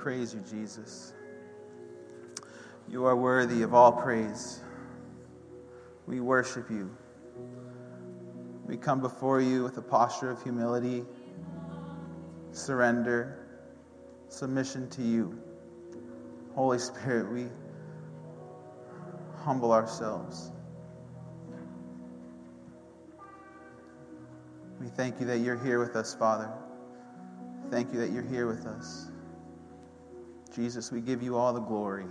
praise you, Jesus. You are worthy of all praise. We worship you. We come before you with a posture of humility, surrender, submission to you. Holy Spirit, we humble ourselves. We thank you that you're here with us, Father. Thank you that you're here with us. Jesus, we give you all the glory.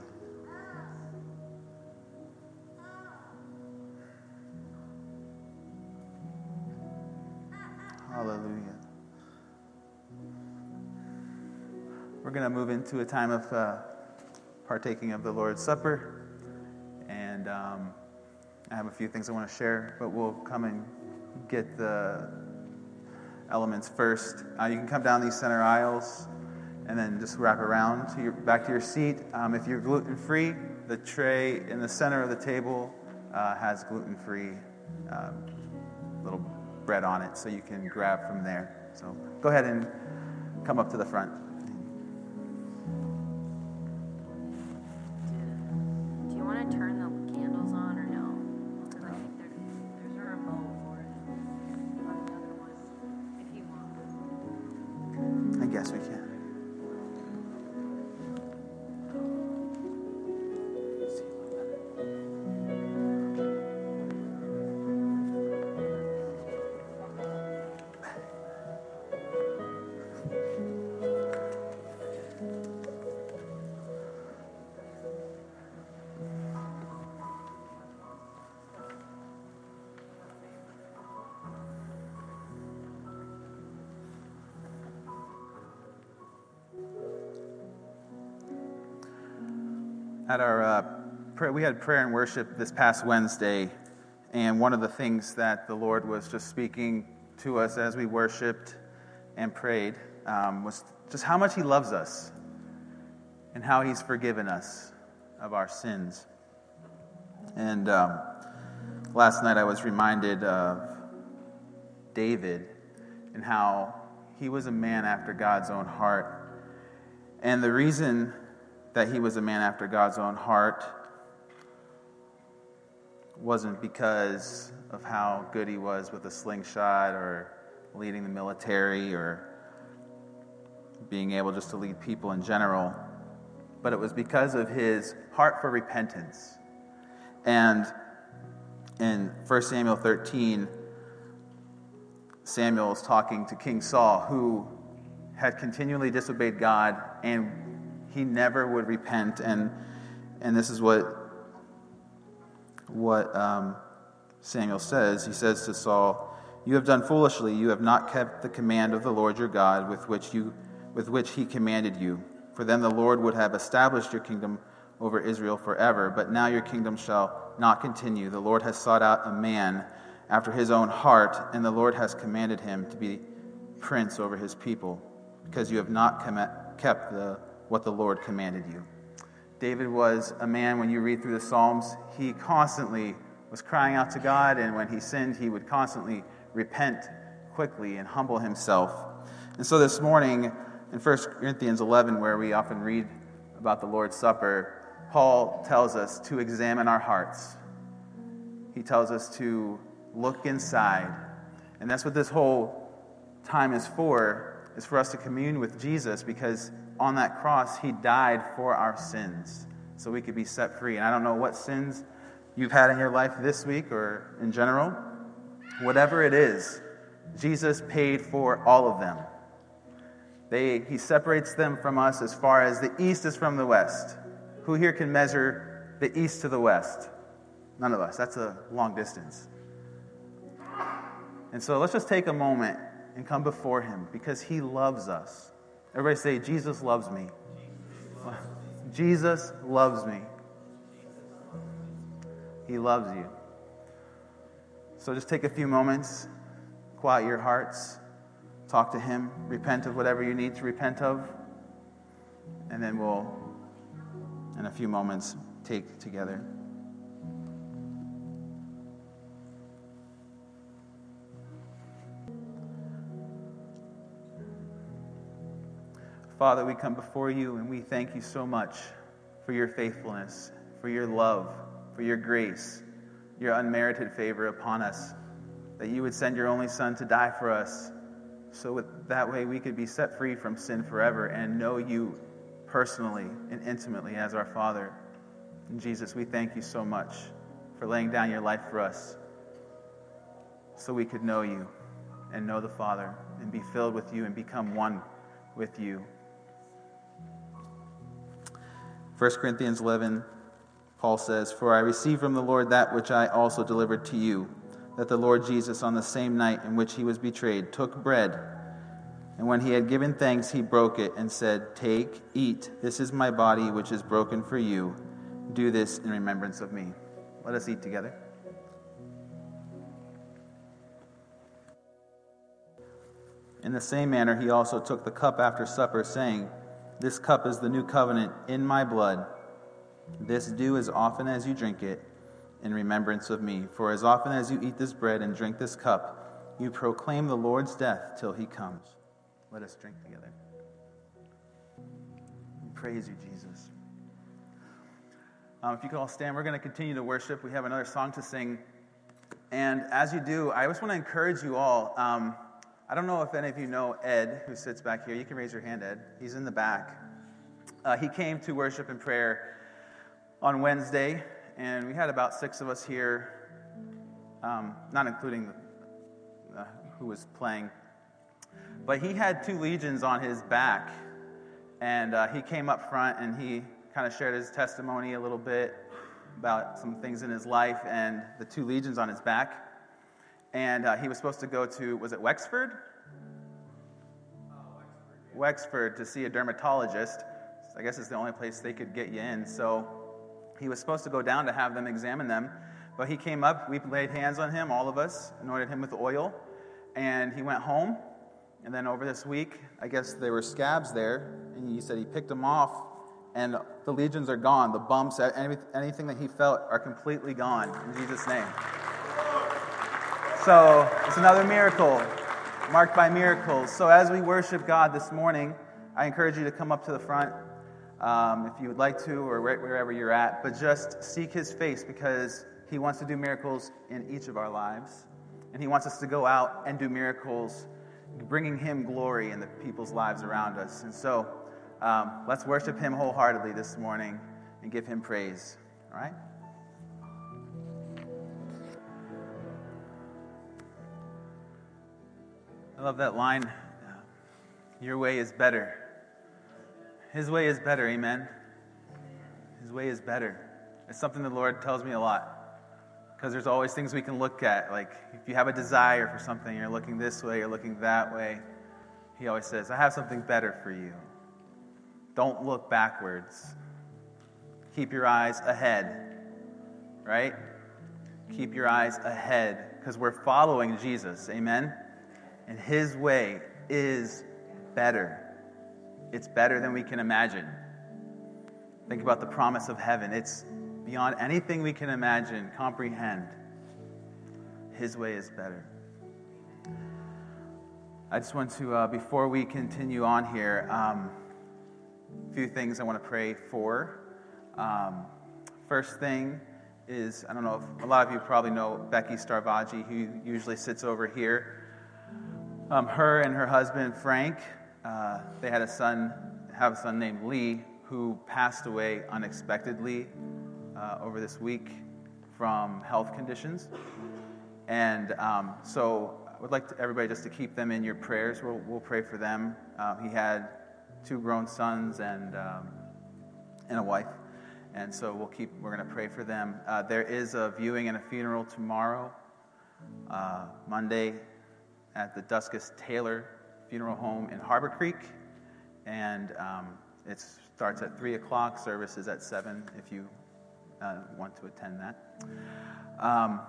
Hallelujah. We're going to move into a time of uh, partaking of the Lord's Supper. And um, I have a few things I want to share, but we'll come and get the elements first. Uh, you can come down these center aisles and then just wrap around to your, back to your seat. Um, if you're gluten free, the tray in the center of the table uh, has gluten free um, little bread on it, so you can grab from there. So go ahead and come up to the front. We had prayer and worship this past Wednesday, and one of the things that the Lord was just speaking to us as we worshiped and prayed um, was just how much He loves us and how He's forgiven us of our sins. And um, last night I was reminded of David and how he was a man after God's own heart. And the reason that he was a man after God's own heart wasn't because of how good he was with a slingshot or leading the military or being able just to lead people in general, but it was because of his heart for repentance. And in 1 Samuel 13, Samuel is talking to King Saul, who had continually disobeyed God and he never would repent. And, and this is what, what um, Samuel says. He says to Saul, You have done foolishly. You have not kept the command of the Lord your God with which, you, with which he commanded you. For then the Lord would have established your kingdom over Israel forever. But now your kingdom shall not continue. The Lord has sought out a man after his own heart, and the Lord has commanded him to be prince over his people, because you have not kept the what the Lord commanded you. David was a man, when you read through the Psalms, he constantly was crying out to God, and when he sinned, he would constantly repent quickly and humble himself. And so this morning, in 1 Corinthians 11, where we often read about the Lord's Supper, Paul tells us to examine our hearts. He tells us to look inside. And that's what this whole time is for, is for us to commune with Jesus because on that cross, he died for our sins so we could be set free. And I don't know what sins you've had in your life this week or in general. Whatever it is, Jesus paid for all of them. They, he separates them from us as far as the east is from the west. Who here can measure the east to the west? None of us. That's a long distance. And so let's just take a moment and come before him because he loves us. Everybody say, Jesus loves me. Jesus loves me. He loves you. So just take a few moments, quiet your hearts, talk to Him, repent of whatever you need to repent of, and then we'll, in a few moments, take together. Father, we come before you and we thank you so much for your faithfulness, for your love, for your grace, your unmerited favor upon us, that you would send your only Son to die for us, so that way we could be set free from sin forever and know you personally and intimately as our Father. And Jesus, we thank you so much for laying down your life for us so we could know you and know the Father and be filled with you and become one with you. 1 Corinthians 11, Paul says, For I received from the Lord that which I also delivered to you, that the Lord Jesus, on the same night in which he was betrayed, took bread. And when he had given thanks, he broke it and said, Take, eat, this is my body, which is broken for you. Do this in remembrance of me. Let us eat together. In the same manner, he also took the cup after supper, saying, This cup is the new covenant in my blood. This do as often as you drink it in remembrance of me. For as often as you eat this bread and drink this cup, you proclaim the Lord's death till he comes. Let us drink together. We praise you, Jesus. Um, if you could all stand, we're going to continue to worship. We have another song to sing. And as you do, I just want to encourage you all. Um, I don't know if any of you know Ed, who sits back here. You can raise your hand, Ed. He's in the back. Uh, he came to worship and prayer on Wednesday, and we had about six of us here, um, not including uh, who was playing. But he had two lesions on his back, and uh, he came up front and he kind of shared his testimony a little bit about some things in his life and the two lesions on his back and uh, he was supposed to go to, was it Wexford? Wexford to see a dermatologist. I guess it's the only place they could get you in. So he was supposed to go down to have them examine them. But he came up, we laid hands on him, all of us, anointed him with oil, and he went home. And then over this week, I guess there were scabs there, and he said he picked them off, and the lesions are gone. The bumps, anything that he felt are completely gone in Jesus' name. So it's another miracle, marked by miracles. So as we worship God this morning, I encourage you to come up to the front um, if you would like to, or right wherever you're at. But just seek His face because He wants to do miracles in each of our lives, and He wants us to go out and do miracles, bringing Him glory in the people's lives around us. And so um, let's worship Him wholeheartedly this morning and give Him praise. All right. I love that line. Uh, your way is better. His way is better, amen. His way is better. It's something the Lord tells me a lot. Because there's always things we can look at. Like if you have a desire for something, you're looking this way, you're looking that way. He always says, I have something better for you. Don't look backwards. Keep your eyes ahead. Right? Keep your eyes ahead. Because we're following Jesus. Amen and His way is better. It's better than we can imagine. Think about the promise of heaven. It's beyond anything we can imagine, comprehend. His way is better. I just want to, uh, before we continue on here, um, a few things I want to pray for. Um, first thing is I don't know if a lot of you probably know Becky Starvaggi, who usually sits over here. Um, her and her husband Frank, uh, they had a son, have a son named Lee, who passed away unexpectedly uh, over this week from health conditions. And um, so I would like to, everybody just to keep them in your prayers. We'll, we'll pray for them. Um, he had two grown sons and, um, and a wife. And so we'll keep, we're going to pray for them. Uh, there is a viewing and a funeral tomorrow, uh, Monday, at the Dusckas-Taylor Funeral Home in Harbor Creek. And um, it starts at 3 o'clock, services at 7 if you uh, want to attend that. Um,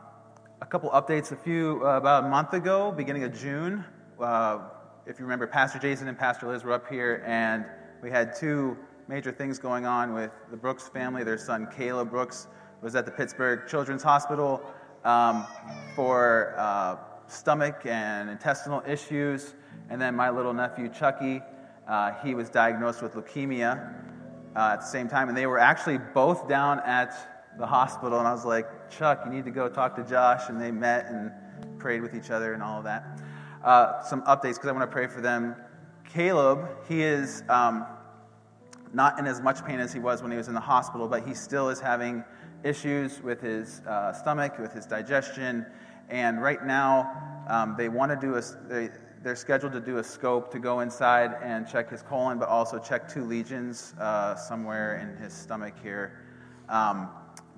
a couple updates. A few, uh, about a month ago, beginning of June, uh, if you remember, Pastor Jason and Pastor Liz were up here, and we had two major things going on with the Brooks family. Their son, Caleb Brooks, was at the Pittsburgh Children's Hospital um, for uh, stomach and intestinal issues. And then my little nephew, Chucky, Uh, he was diagnosed with leukemia uh, at the same time, and they were actually both down at the hospital. And I was like, Chuck, you need to go talk to Josh. And they met and prayed with each other and all of that. Uh, some updates because I want to pray for them. Caleb, he is um, not in as much pain as he was when he was in the hospital, but he still is having issues with his uh, stomach, with his digestion. And right now, um, they want to do a, they, they're scheduled to do a scope to go inside and check his colon, but also check two lesions uh, somewhere in his stomach here. Um,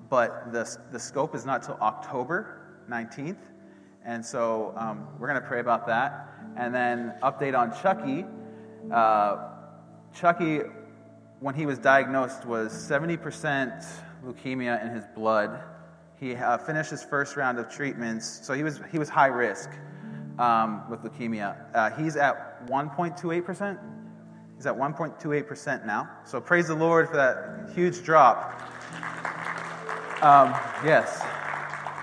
but the, the scope is not till October 19th. And so um, we're going to pray about that. And then, update on Chucky. Uh, Chucky, when he was diagnosed, was 70% leukemia in his blood. He uh, finished his first round of treatments, so he was, he was high risk um, with leukemia. Uh, he's at 1.28%. He's at 1.28% now. So praise the Lord for that huge drop. Um, yes.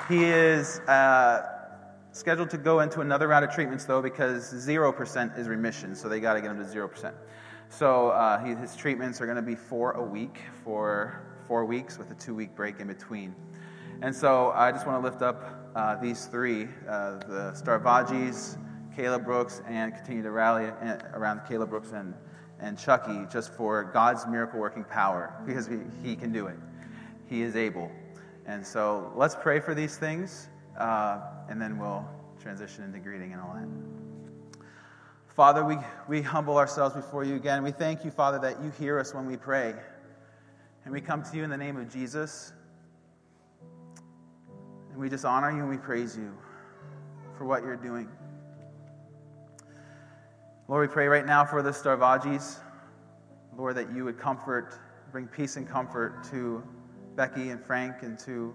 He is uh, scheduled to go into another round of treatments, though, because 0% is remission, so they got to get him to 0%. So uh, he, his treatments are going to be four a week for four weeks with a two week break in between. And so I just want to lift up uh, these three uh, the Starvagis, Caleb Brooks, and continue to rally around Caleb Brooks and, and Chucky just for God's miracle working power because he, he can do it. He is able. And so let's pray for these things, uh, and then we'll transition into greeting and all that. Father, we, we humble ourselves before you again. We thank you, Father, that you hear us when we pray. And we come to you in the name of Jesus. We just honor you and we praise you for what you're doing. Lord, we pray right now for the Starvagis. Lord, that you would comfort, bring peace and comfort to Becky and Frank and to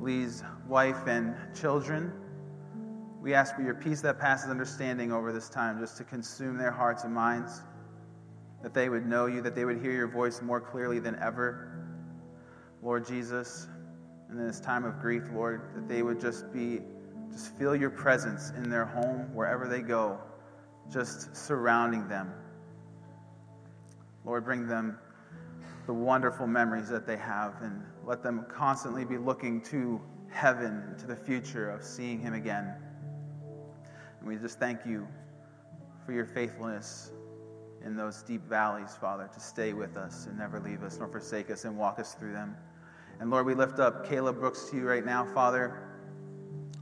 Lee's wife and children. We ask for your peace that passes understanding over this time, just to consume their hearts and minds, that they would know you, that they would hear your voice more clearly than ever. Lord Jesus, in this time of grief, Lord, that they would just be, just feel your presence in their home, wherever they go, just surrounding them. Lord, bring them the wonderful memories that they have and let them constantly be looking to heaven, to the future of seeing Him again. And we just thank you for your faithfulness in those deep valleys, Father, to stay with us and never leave us nor forsake us and walk us through them. And Lord, we lift up Caleb Brooks to you right now, Father.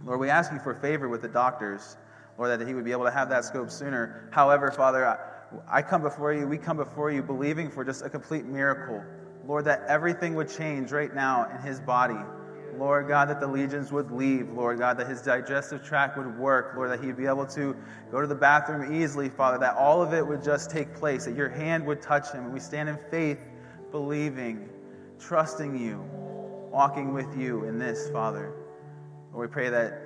Lord, we ask you for favor with the doctors, Lord, that he would be able to have that scope sooner. However, Father, I, I come before you, we come before you believing for just a complete miracle. Lord, that everything would change right now in his body. Lord God, that the lesions would leave. Lord God, that his digestive tract would work. Lord, that he'd be able to go to the bathroom easily, Father, that all of it would just take place, that your hand would touch him. And we stand in faith, believing, trusting you, walking with you in this, Father. Lord, we pray that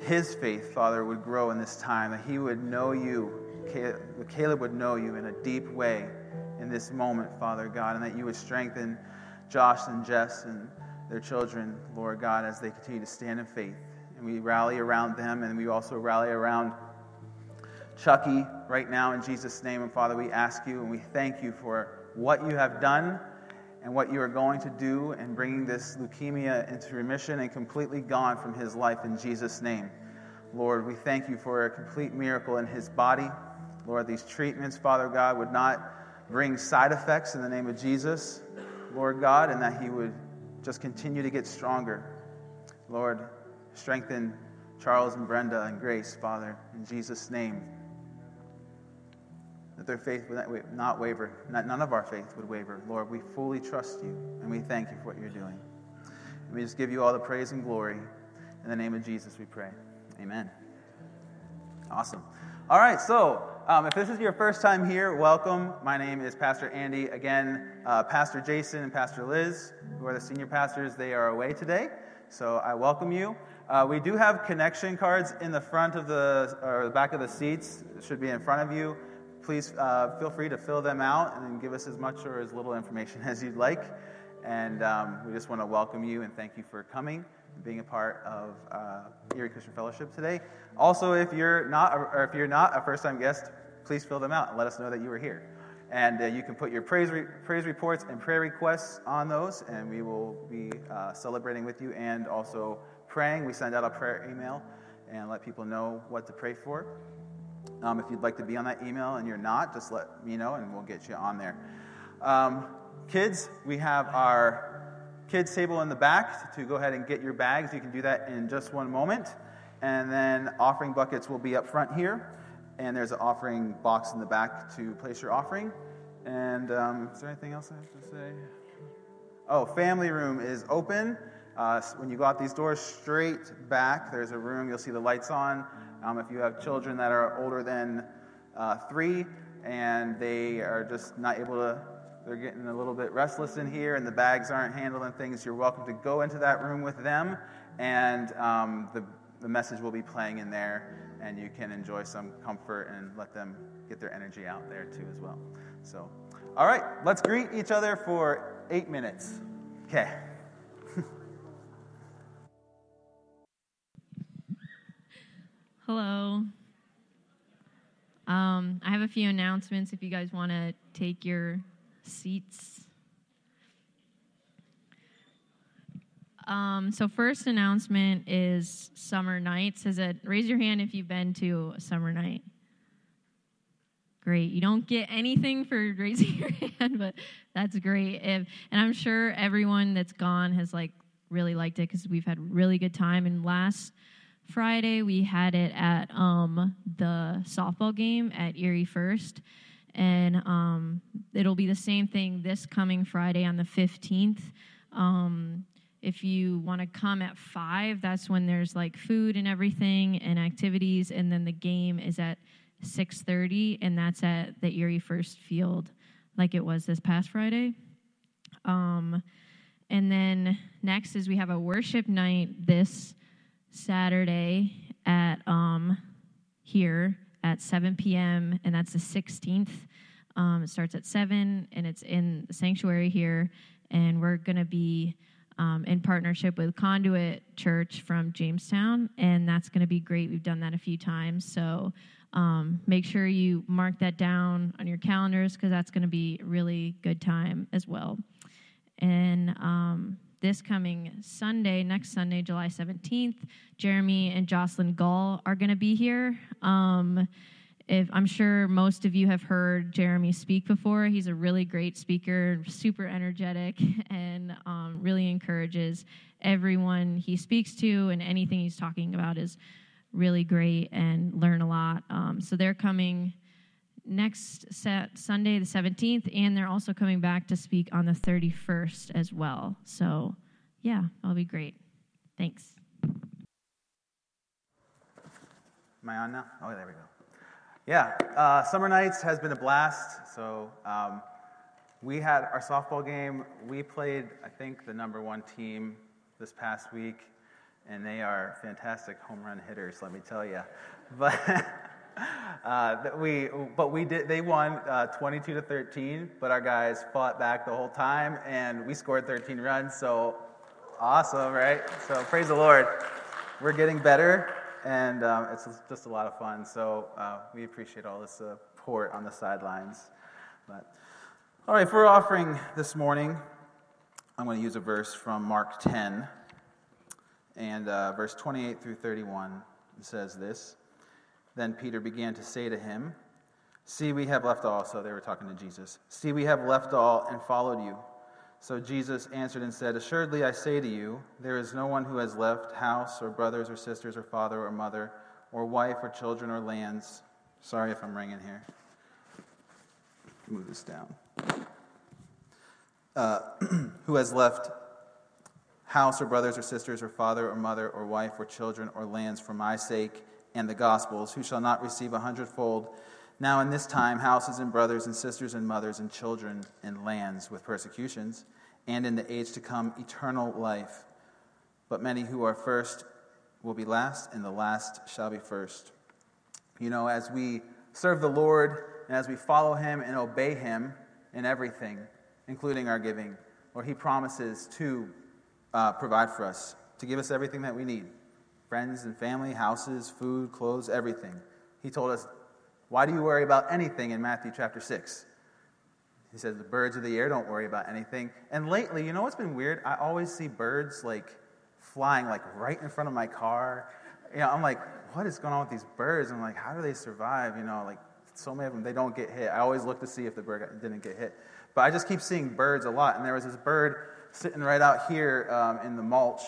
his faith, Father, would grow in this time, that he would know you, Caleb would know you in a deep way in this moment, Father God, and that you would strengthen Josh and Jess and their children, Lord God, as they continue to stand in faith. And we rally around them, and we also rally around Chucky right now in Jesus' name. And Father, we ask you and we thank you for what you have done and what you are going to do in bringing this leukemia into remission and completely gone from his life in Jesus' name. Lord, we thank you for a complete miracle in his body. Lord, these treatments, Father God, would not bring side effects in the name of Jesus, Lord God, and that he would just continue to get stronger. Lord, strengthen Charles and Brenda and Grace, Father, in Jesus' name. That their faith would not waver, none of our faith would waver. Lord, we fully trust you, and we thank you for what you're doing. And we just give you all the praise and glory. In the name of Jesus, we pray. Amen. Awesome. All right, so um, if this is your first time here, welcome. My name is Pastor Andy. Again, uh, Pastor Jason and Pastor Liz, who are the senior pastors, they are away today. So I welcome you. Uh, we do have connection cards in the front of the, or the back of the seats, should be in front of you. Please uh, feel free to fill them out and give us as much or as little information as you'd like. And um, we just want to welcome you and thank you for coming and being a part of uh, Erie Christian Fellowship today. Also, if you're not, or if you're not a first-time guest, please fill them out and let us know that you were here. And uh, you can put your praise, re- praise reports and prayer requests on those, and we will be uh, celebrating with you and also praying. We send out a prayer email and let people know what to pray for. Um, if you'd like to be on that email and you're not, just let me know and we'll get you on there. Um, kids, we have our kids table in the back to go ahead and get your bags. You can do that in just one moment. And then offering buckets will be up front here. And there's an offering box in the back to place your offering. And um, is there anything else I have to say? Oh, family room is open. Uh, when you go out these doors, straight back, there's a room. You'll see the lights on. Um, if you have children that are older than uh, three and they are just not able to, they're getting a little bit restless in here and the bags aren't handling things, you're welcome to go into that room with them. And um, the, the message will be playing in there, and you can enjoy some comfort and let them get their energy out there too, as well. So, all right, let's greet each other for eight minutes. Okay. Hello. Um, I have a few announcements if you guys want to take your seats. Um, so, first announcement is summer nights. Is it raise your hand if you've been to a summer night? Great. You don't get anything for raising your hand, but that's great. If, and I'm sure everyone that's gone has like really liked it because we've had really good time. And last Friday, we had it at um, the softball game at Erie First. And um, it'll be the same thing this coming Friday on the 15th. Um, if you want to come at 5, that's when there's like food and everything and activities. And then the game is at 6.30, and that's at the Erie First Field like it was this past Friday. Um, and then next is we have a worship night this Saturday at um, here at 7 p.m., and that's the 16th. Um, it starts at 7, and it's in the sanctuary here, and we're going to be um, in partnership with Conduit Church from Jamestown, and that's going to be great. We've done that a few times, so um, make sure you mark that down on your calendars because that's going to be a really good time as well. And um, this coming Sunday, next Sunday, July 17th, Jeremy and Jocelyn Gall are going to be here. Um, if I'm sure most of you have heard Jeremy speak before, he's a really great speaker, super energetic, and um, really encourages everyone he speaks to, and anything he's talking about is really great and learn a lot. Um, so they're coming next set Sunday, the 17th, and they're also coming back to speak on the 31st as well. So, yeah, that'll be great. Thanks. Am I on now? Oh, there we go. Yeah, uh, Summer Nights has been a blast. So, um, we had our softball game. We played, I think, the number one team this past week, and they are fantastic home run hitters, let me tell you. But. Uh, we, but we did. They won uh, 22 to 13. But our guys fought back the whole time, and we scored 13 runs. So awesome, right? So praise the Lord. We're getting better, and um, it's just a lot of fun. So uh, we appreciate all the support on the sidelines. But all right, for offering this morning, I'm going to use a verse from Mark 10, and uh, verse 28 through 31. It says this. Then Peter began to say to him, See, we have left all. So they were talking to Jesus. See, we have left all and followed you. So Jesus answered and said, Assuredly I say to you, there is no one who has left house or brothers or sisters or father or mother or wife or children or lands. Sorry if I'm ringing here. Move this down. Uh, who has left house or brothers or sisters or father or mother or wife or children or lands for my sake and the Gospels, who shall not receive a hundredfold now in this time houses and brothers and sisters and mothers and children and lands with persecutions, and in the age to come eternal life. But many who are first will be last, and the last shall be first. You know, as we serve the Lord and as we follow Him and obey Him in everything, including our giving, Lord, He promises to uh, provide for us, to give us everything that we need friends and family, houses, food, clothes, everything. He told us Why do you worry about anything in Matthew chapter 6? He says, The birds of the air don't worry about anything. And lately, you know what's been weird? I always see birds like flying like right in front of my car. You know, I'm like, what is going on with these birds? I'm like, how do they survive? You know, like so many of them, they don't get hit. I always look to see if the bird didn't get hit. But I just keep seeing birds a lot. And there was this bird sitting right out here um, in the mulch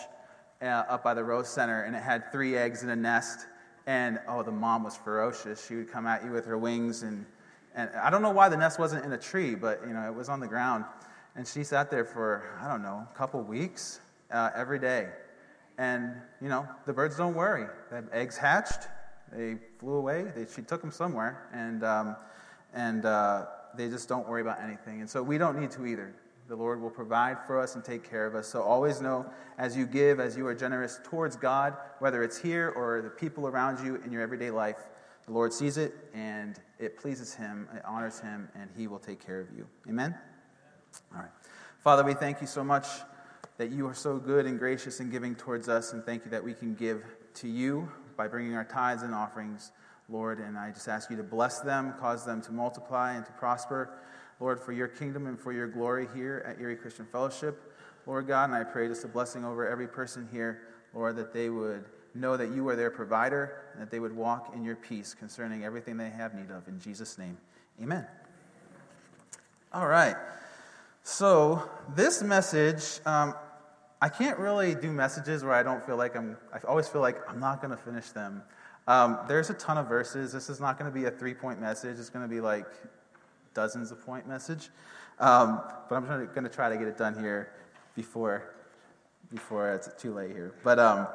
uh, up by the Rose Center, and it had three eggs in a nest. And oh, the mom was ferocious. She would come at you with her wings, and, and I don't know why the nest wasn't in a tree, but you know it was on the ground. And she sat there for I don't know a couple weeks uh, every day. And you know the birds don't worry. The eggs hatched, they flew away. They, she took them somewhere, and um, and uh, they just don't worry about anything. And so we don't need to either. The Lord will provide for us and take care of us. So always know as you give, as you are generous towards God, whether it's here or the people around you in your everyday life, the Lord sees it and it pleases Him, it honors Him, and He will take care of you. Amen? All right. Father, we thank you so much that you are so good and gracious in giving towards us, and thank you that we can give to you by bringing our tithes and offerings, Lord. And I just ask you to bless them, cause them to multiply and to prosper. Lord, for your kingdom and for your glory here at Erie Christian Fellowship. Lord God, and I pray just a blessing over every person here, Lord, that they would know that you are their provider and that they would walk in your peace concerning everything they have need of. In Jesus' name, amen. All right. So, this message, um, I can't really do messages where I don't feel like I'm, I always feel like I'm not going to finish them. Um, there's a ton of verses. This is not going to be a three point message. It's going to be like dozens of point message. Um, but I'm going to try to get it done here before, before it's too late here. But, um,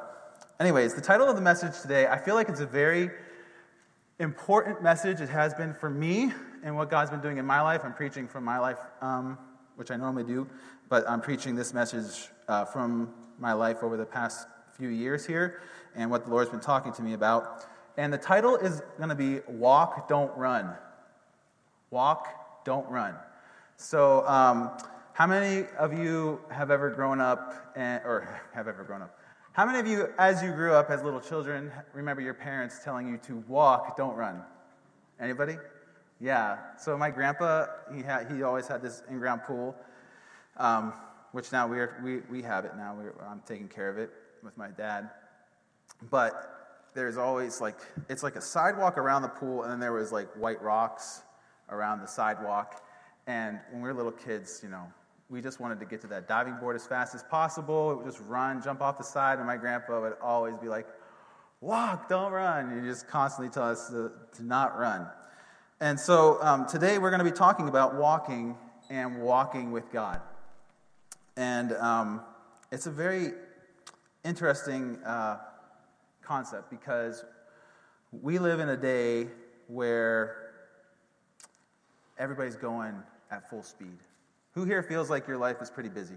anyways, the title of the message today, I feel like it's a very important message. It has been for me and what God's been doing in my life. I'm preaching from my life, um, which I normally do, but I'm preaching this message uh, from my life over the past few years here and what the Lord's been talking to me about. And the title is going to be Walk, Don't Run. Walk, don't run. So, um, how many of you have ever grown up, and, or have ever grown up? How many of you, as you grew up as little children, remember your parents telling you to walk, don't run? Anybody? Yeah. So my grandpa, he had, he always had this in-ground pool, um, which now we are, we we have it now. We're, I'm taking care of it with my dad. But there's always like it's like a sidewalk around the pool, and then there was like white rocks around the sidewalk. And when we were little kids, you know, we just wanted to get to that diving board as fast as possible. It would just run, jump off the side, and my grandpa would always be like, Walk, don't run. And he just constantly tell us to, to not run. And so um, today we're going to be talking about walking and walking with God. And um, it's a very interesting uh, concept because we live in a day where everybody's going at full speed. Who here feels like your life is pretty busy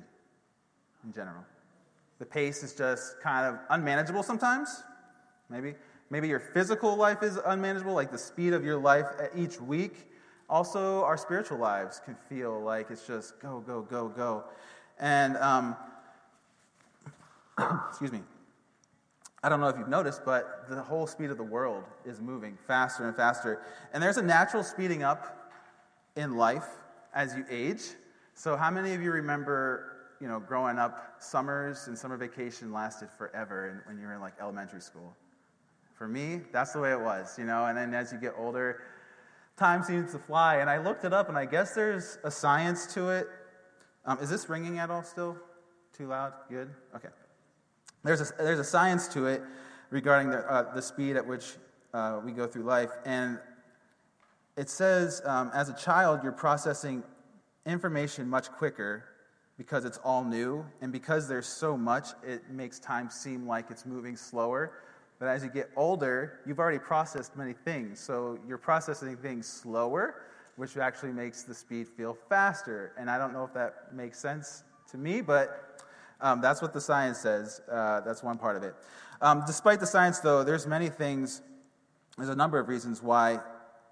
in general? The pace is just kind of unmanageable sometimes, maybe. Maybe your physical life is unmanageable, like the speed of your life each week. Also, our spiritual lives can feel like it's just go, go, go, go. And, um, excuse me, I don't know if you've noticed, but the whole speed of the world is moving faster and faster. And there's a natural speeding up in life as you age. So, how many of you remember, you know, growing up, summers and summer vacation lasted forever when you were in like elementary school? For me, that's the way it was, you know. And then as you get older, time seems to fly. And I looked it up, and I guess there's a science to it. Um, is this ringing at all still? Too loud? Good? Okay. There's a, there's a science to it regarding the, uh, the speed at which uh, we go through life. And it says um, as a child, you're processing information much quicker because it's all new. And because there's so much, it makes time seem like it's moving slower. But as you get older, you've already processed many things. So you're processing things slower, which actually makes the speed feel faster. And I don't know if that makes sense to me, but um, that's what the science says. Uh, that's one part of it. Um, despite the science, though, there's many things, there's a number of reasons why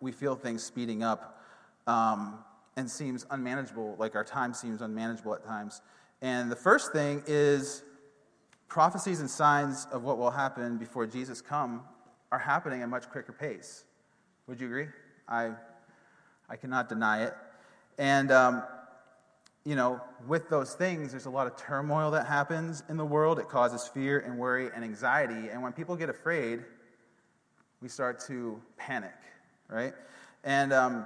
we feel things speeding up um, and seems unmanageable, like our time seems unmanageable at times. And the first thing is prophecies and signs of what will happen before Jesus come are happening at much quicker pace. Would you agree? I, I cannot deny it. And, um, you know, with those things, there's a lot of turmoil that happens in the world. It causes fear and worry and anxiety. And when people get afraid, we start to panic, right? And um,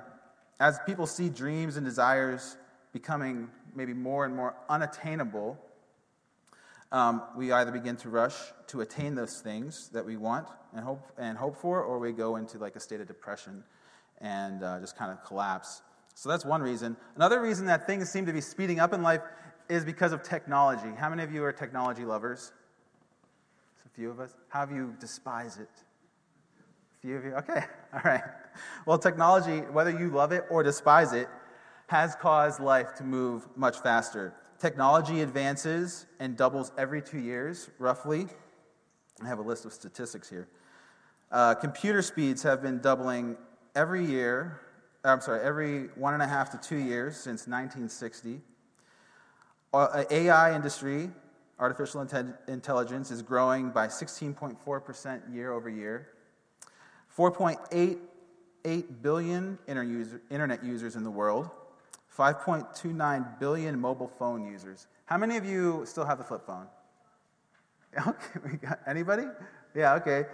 as people see dreams and desires becoming maybe more and more unattainable, um, we either begin to rush to attain those things that we want and hope, and hope for, or we go into like a state of depression and uh, just kind of collapse. So that's one reason. Another reason that things seem to be speeding up in life is because of technology. How many of you are technology lovers? It's a few of us. How of you despise it? Few of you? Okay, all right. Well, technology, whether you love it or despise it, has caused life to move much faster. Technology advances and doubles every two years, roughly. I have a list of statistics here. Uh, computer speeds have been doubling every year, I'm sorry, every one and a half to two years since 1960. Uh, AI industry, artificial intelligence, is growing by 16.4% year over year. 4.88 billion internet users in the world. 5.29 billion mobile phone users. How many of you still have the flip phone? Okay, we got anybody? Yeah, okay.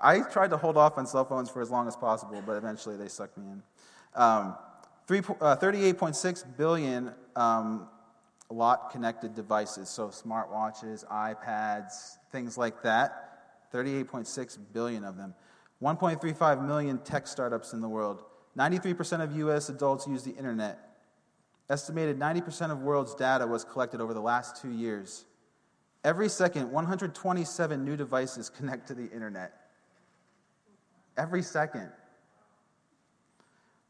I tried to hold off on cell phones for as long as possible, but eventually they sucked me in. Um, three, uh, 38.6 billion um, lot connected devices, so smartwatches, iPads, things like that. 38.6 billion of them. 1.35 million tech startups in the world. 93% of US adults use the internet. Estimated 90% of world's data was collected over the last two years. Every second, 127 new devices connect to the internet. Every second.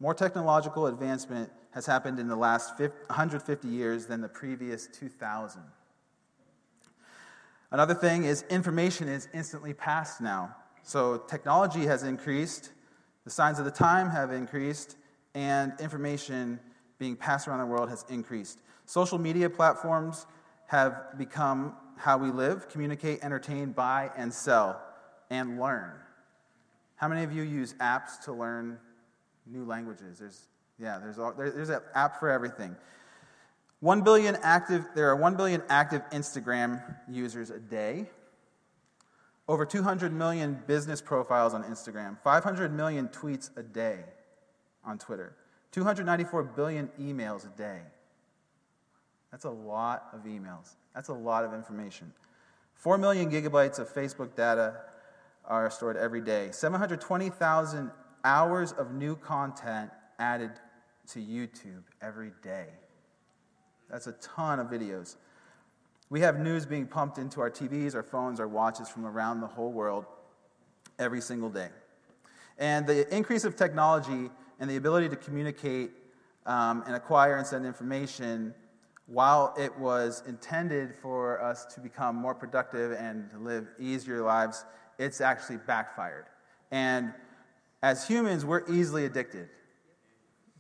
More technological advancement has happened in the last 150 years than the previous 2,000. Another thing is information is instantly passed now. So technology has increased, the signs of the time have increased, and information being passed around the world has increased. Social media platforms have become how we live, communicate, entertain, buy, and sell, and learn. How many of you use apps to learn new languages? There's, yeah, there's, all, there, there's an app for everything. 1 billion active, there are 1 billion active Instagram users a day. Over 200 million business profiles on Instagram. 500 million tweets a day on Twitter. 294 billion emails a day. That's a lot of emails. That's a lot of information. 4 million gigabytes of Facebook data are stored every day. 720,000 hours of new content added to YouTube every day. That's a ton of videos. We have news being pumped into our TVs, our phones, our watches from around the whole world every single day. And the increase of technology and the ability to communicate um, and acquire and send information, while it was intended for us to become more productive and live easier lives, it's actually backfired. And as humans, we're easily addicted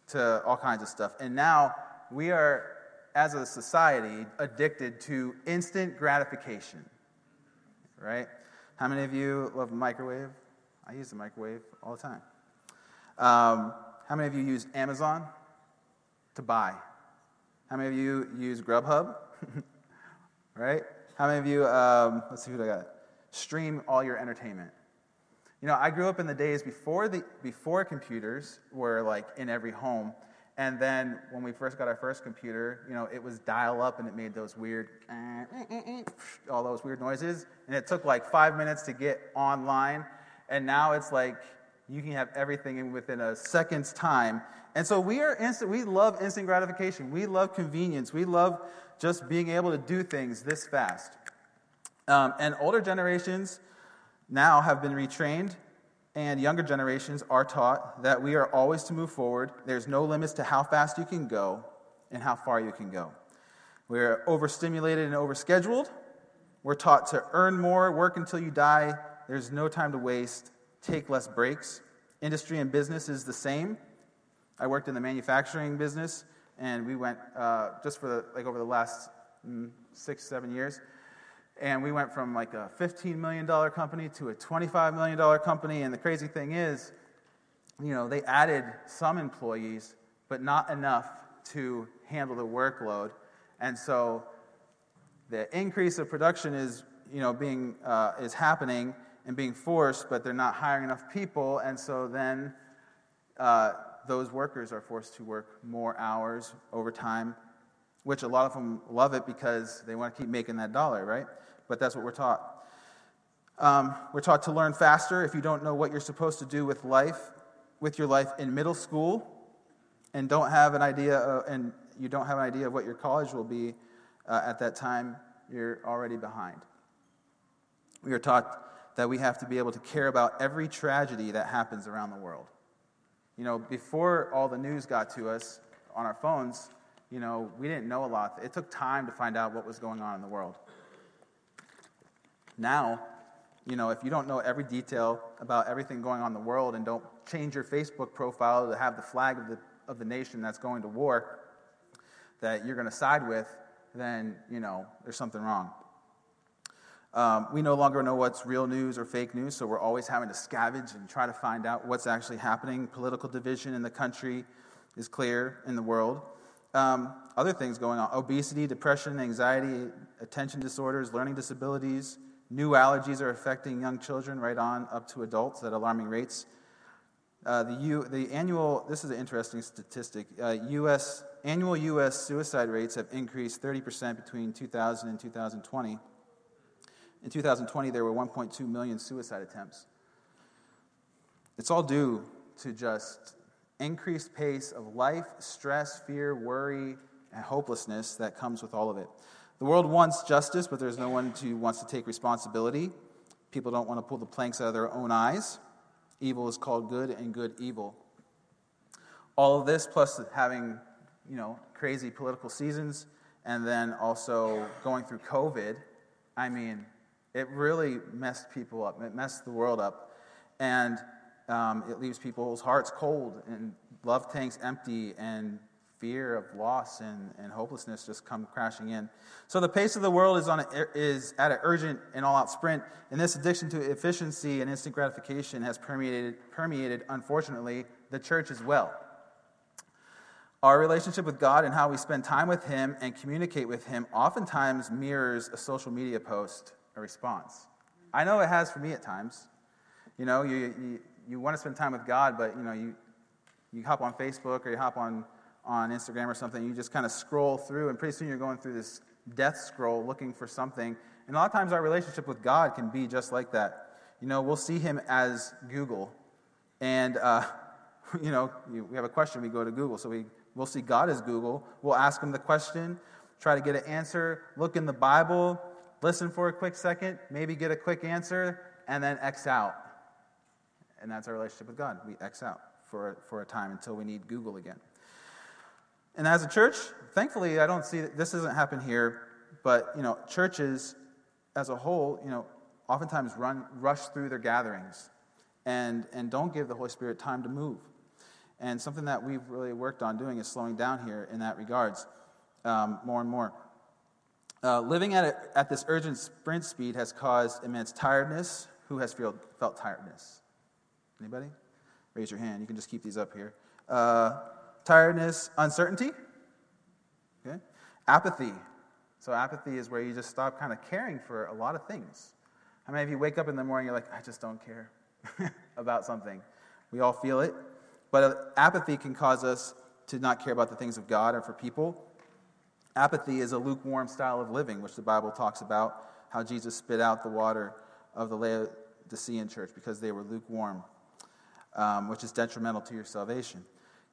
to all kinds of stuff. And now we are, as a society, addicted to instant gratification. Right? How many of you love the microwave? I use the microwave all the time. Um, how many of you use Amazon to buy? How many of you use Grubhub? right? How many of you, um, let's see who I got, stream all your entertainment? You know, I grew up in the days before, the, before computers were like in every home. And then when we first got our first computer, you know, it was dial up and it made those weird, all those weird noises. And it took like five minutes to get online. And now it's like you can have everything within a second's time. And so we are instant, we love instant gratification. We love convenience. We love just being able to do things this fast. Um, and older generations now have been retrained, and younger generations are taught that we are always to move forward. There's no limits to how fast you can go and how far you can go. We're overstimulated and overscheduled. We're taught to earn more, work until you die. There's no time to waste take less breaks. Industry and business is the same. I worked in the manufacturing business, and we went uh, just for the, like over the last mm, six, seven years, and we went from like a $15 million company to a $25 million company. And the crazy thing is, you know, they added some employees, but not enough to handle the workload. And so the increase of production is, you know, being, uh, is happening and being forced, but they're not hiring enough people. And so then uh, those workers are forced to work more hours overtime, which a lot of them love it because they want to keep making that dollar, right? But that's what we're taught. Um, we're taught to learn faster if you don't know what you're supposed to do with life, with your life in middle school, and don't have an idea, of, and you don't have an idea of what your college will be uh, at that time. You're already behind. We are taught that we have to be able to care about every tragedy that happens around the world. You know, before all the news got to us on our phones, you know, we didn't know a lot. It took time to find out what was going on in the world. Now, you know, if you don't know every detail about everything going on in the world and don't change your Facebook profile to have the flag of the, of the nation that's going to war that you're going to side with, then, you know, there's something wrong. Um, we no longer know what's real news or fake news, so we're always having to scavenge and try to find out what's actually happening. Political division in the country is clear in the world. Um, other things going on obesity, depression, anxiety, attention disorders, learning disabilities. New allergies are affecting young children right on up to adults at alarming rates. Uh, the, U, the annual, this is an interesting statistic. Uh, US, annual U.S. suicide rates have increased 30% between 2000 and 2020. In 2020, there were 1.2 million suicide attempts. It's all due to just increased pace of life, stress, fear, worry, and hopelessness that comes with all of it. The world wants justice, but there's no one who wants to take responsibility. People don't want to pull the planks out of their own eyes. Evil is called good, and good evil. All of this, plus having you know crazy political seasons, and then also going through COVID. I mean, it really messed people up. It messed the world up. And um, it leaves people's hearts cold and love tanks empty and fear of loss and, and hopelessness just come crashing in. So the pace of the world is, on a, is at an urgent and all-out sprint, and this addiction to efficiency and instant gratification has permeated, permeated, unfortunately, the church as well. Our relationship with God and how we spend time with Him and communicate with Him oftentimes mirrors a social media post a response. I know it has for me at times. You know, you, you, you want to spend time with God, but, you know, you, you hop on Facebook or you hop on, on Instagram or something, you just kind of scroll through, and pretty soon you're going through this death scroll looking for something. And a lot of times our relationship with God can be just like that. You know, we'll see Him as Google. And, uh, you know, we have a question, we go to Google. So we, we'll see God as Google. We'll ask Him the question, try to get an answer, look in the Bible, listen for a quick second, maybe get a quick answer, and then X out. And that's our relationship with God. We X out for, for a time until we need Google again. And as a church, thankfully, I don't see that this doesn't happen here, but you know, churches as a whole, you know, oftentimes run rush through their gatherings and and don't give the Holy Spirit time to move. And something that we've really worked on doing is slowing down here in that regards, um, more and more. Uh, living at, a, at this urgent sprint speed has caused immense tiredness. Who has felt, felt tiredness? Anybody? Raise your hand. You can just keep these up here. Uh, tiredness, uncertainty. Okay. Apathy. So apathy is where you just stop kind of caring for a lot of things. How many of you wake up in the morning, you're like, I just don't care about something? We all feel it. But uh, apathy can cause us to not care about the things of God or for people. Apathy is a lukewarm style of living, which the Bible talks about how Jesus spit out the water of the Laodicean church because they were lukewarm, um, which is detrimental to your salvation.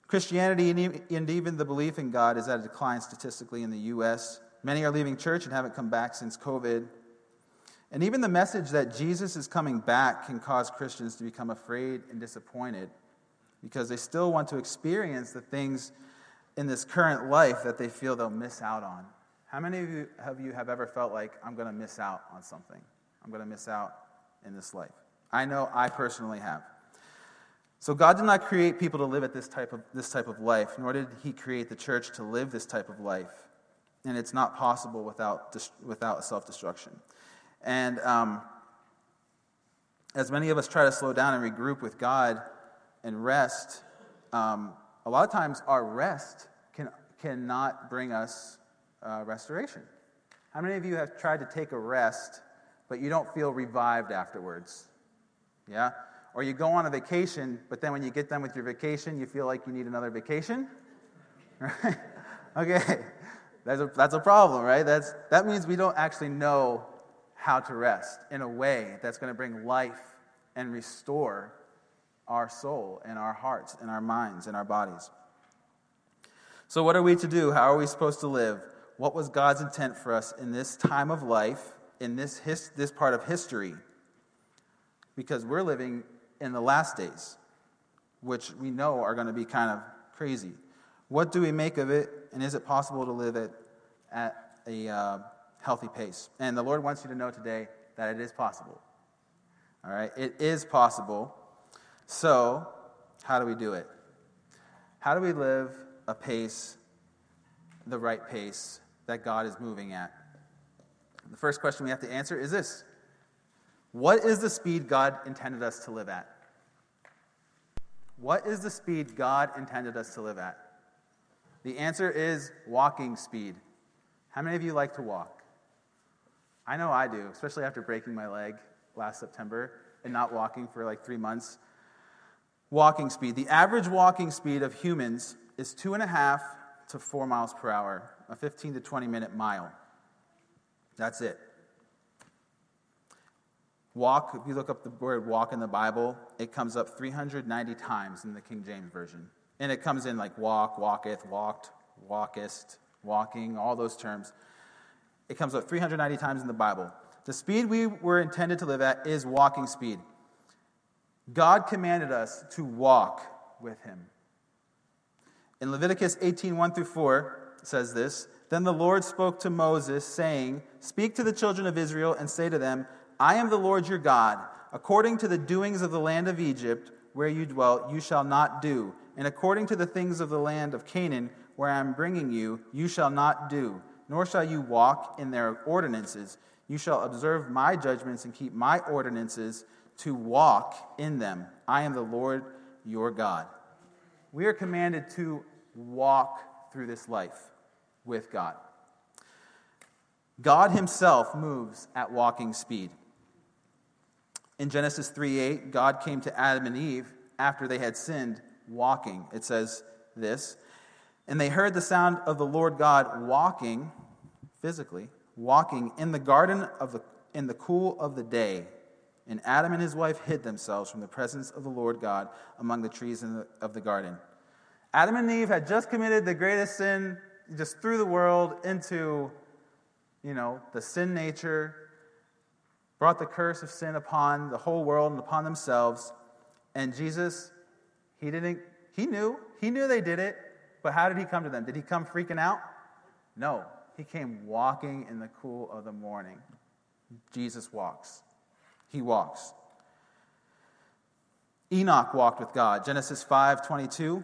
Christianity and even the belief in God is at a decline statistically in the U.S. Many are leaving church and haven't come back since COVID. And even the message that Jesus is coming back can cause Christians to become afraid and disappointed because they still want to experience the things in this current life that they feel they'll miss out on. How many of you have, you have ever felt like, I'm going to miss out on something? I'm going to miss out in this life. I know I personally have. So God did not create people to live at this type of, this type of life, nor did He create the church to live this type of life. And it's not possible without, without self destruction. And um, as many of us try to slow down and regroup with God, And rest, um, a lot of times our rest can, cannot bring us uh, restoration. How many of you have tried to take a rest, but you don't feel revived afterwards? Yeah? Or you go on a vacation, but then when you get done with your vacation, you feel like you need another vacation? Right? okay. That's a, that's a problem, right? That's, that means we don't actually know how to rest in a way that's going to bring life and restore our soul and our hearts and our minds and our bodies. So, what are we to do? How are we supposed to live? What was God's intent for us in this time of life, in this, his, this part of history? Because we're living in the last days, which we know are going to be kind of crazy. What do we make of it, and is it possible to live it at a uh, healthy pace? And the Lord wants you to know today that it is possible. All right? It is possible. So, how do we do it? How do we live a pace, the right pace that God is moving at? The first question we have to answer is this What is the speed God intended us to live at? What is the speed God intended us to live at? The answer is walking speed. How many of you like to walk? I know I do, especially after breaking my leg last September and not walking for like three months. Walking speed. The average walking speed of humans is two and a half to four miles per hour, a 15 to 20 minute mile. That's it. Walk, if you look up the word walk in the Bible, it comes up 390 times in the King James Version. And it comes in like walk, walketh, walked, walkest, walking, all those terms. It comes up 390 times in the Bible. The speed we were intended to live at is walking speed. God commanded us to walk with him. In Leviticus 18 1 through 4 says this Then the Lord spoke to Moses, saying, Speak to the children of Israel and say to them, I am the Lord your God. According to the doings of the land of Egypt, where you dwelt, you shall not do. And according to the things of the land of Canaan, where I am bringing you, you shall not do, nor shall you walk in their ordinances. You shall observe my judgments and keep my ordinances to walk in them. I am the Lord your God. We are commanded to walk through this life with God. God himself moves at walking speed. In Genesis 3 8, God came to Adam and Eve after they had sinned, walking. It says this And they heard the sound of the Lord God walking, physically, walking in the garden of the, in the cool of the day. And Adam and his wife hid themselves from the presence of the Lord God among the trees the, of the garden. Adam and Eve had just committed the greatest sin, just threw the world into, you know, the sin nature, brought the curse of sin upon the whole world and upon themselves. And Jesus, he didn't, he knew, he knew they did it, but how did he come to them? Did he come freaking out? No. He came walking in the cool of the morning. Jesus walks. He walks. Enoch walked with God. Genesis 5 22.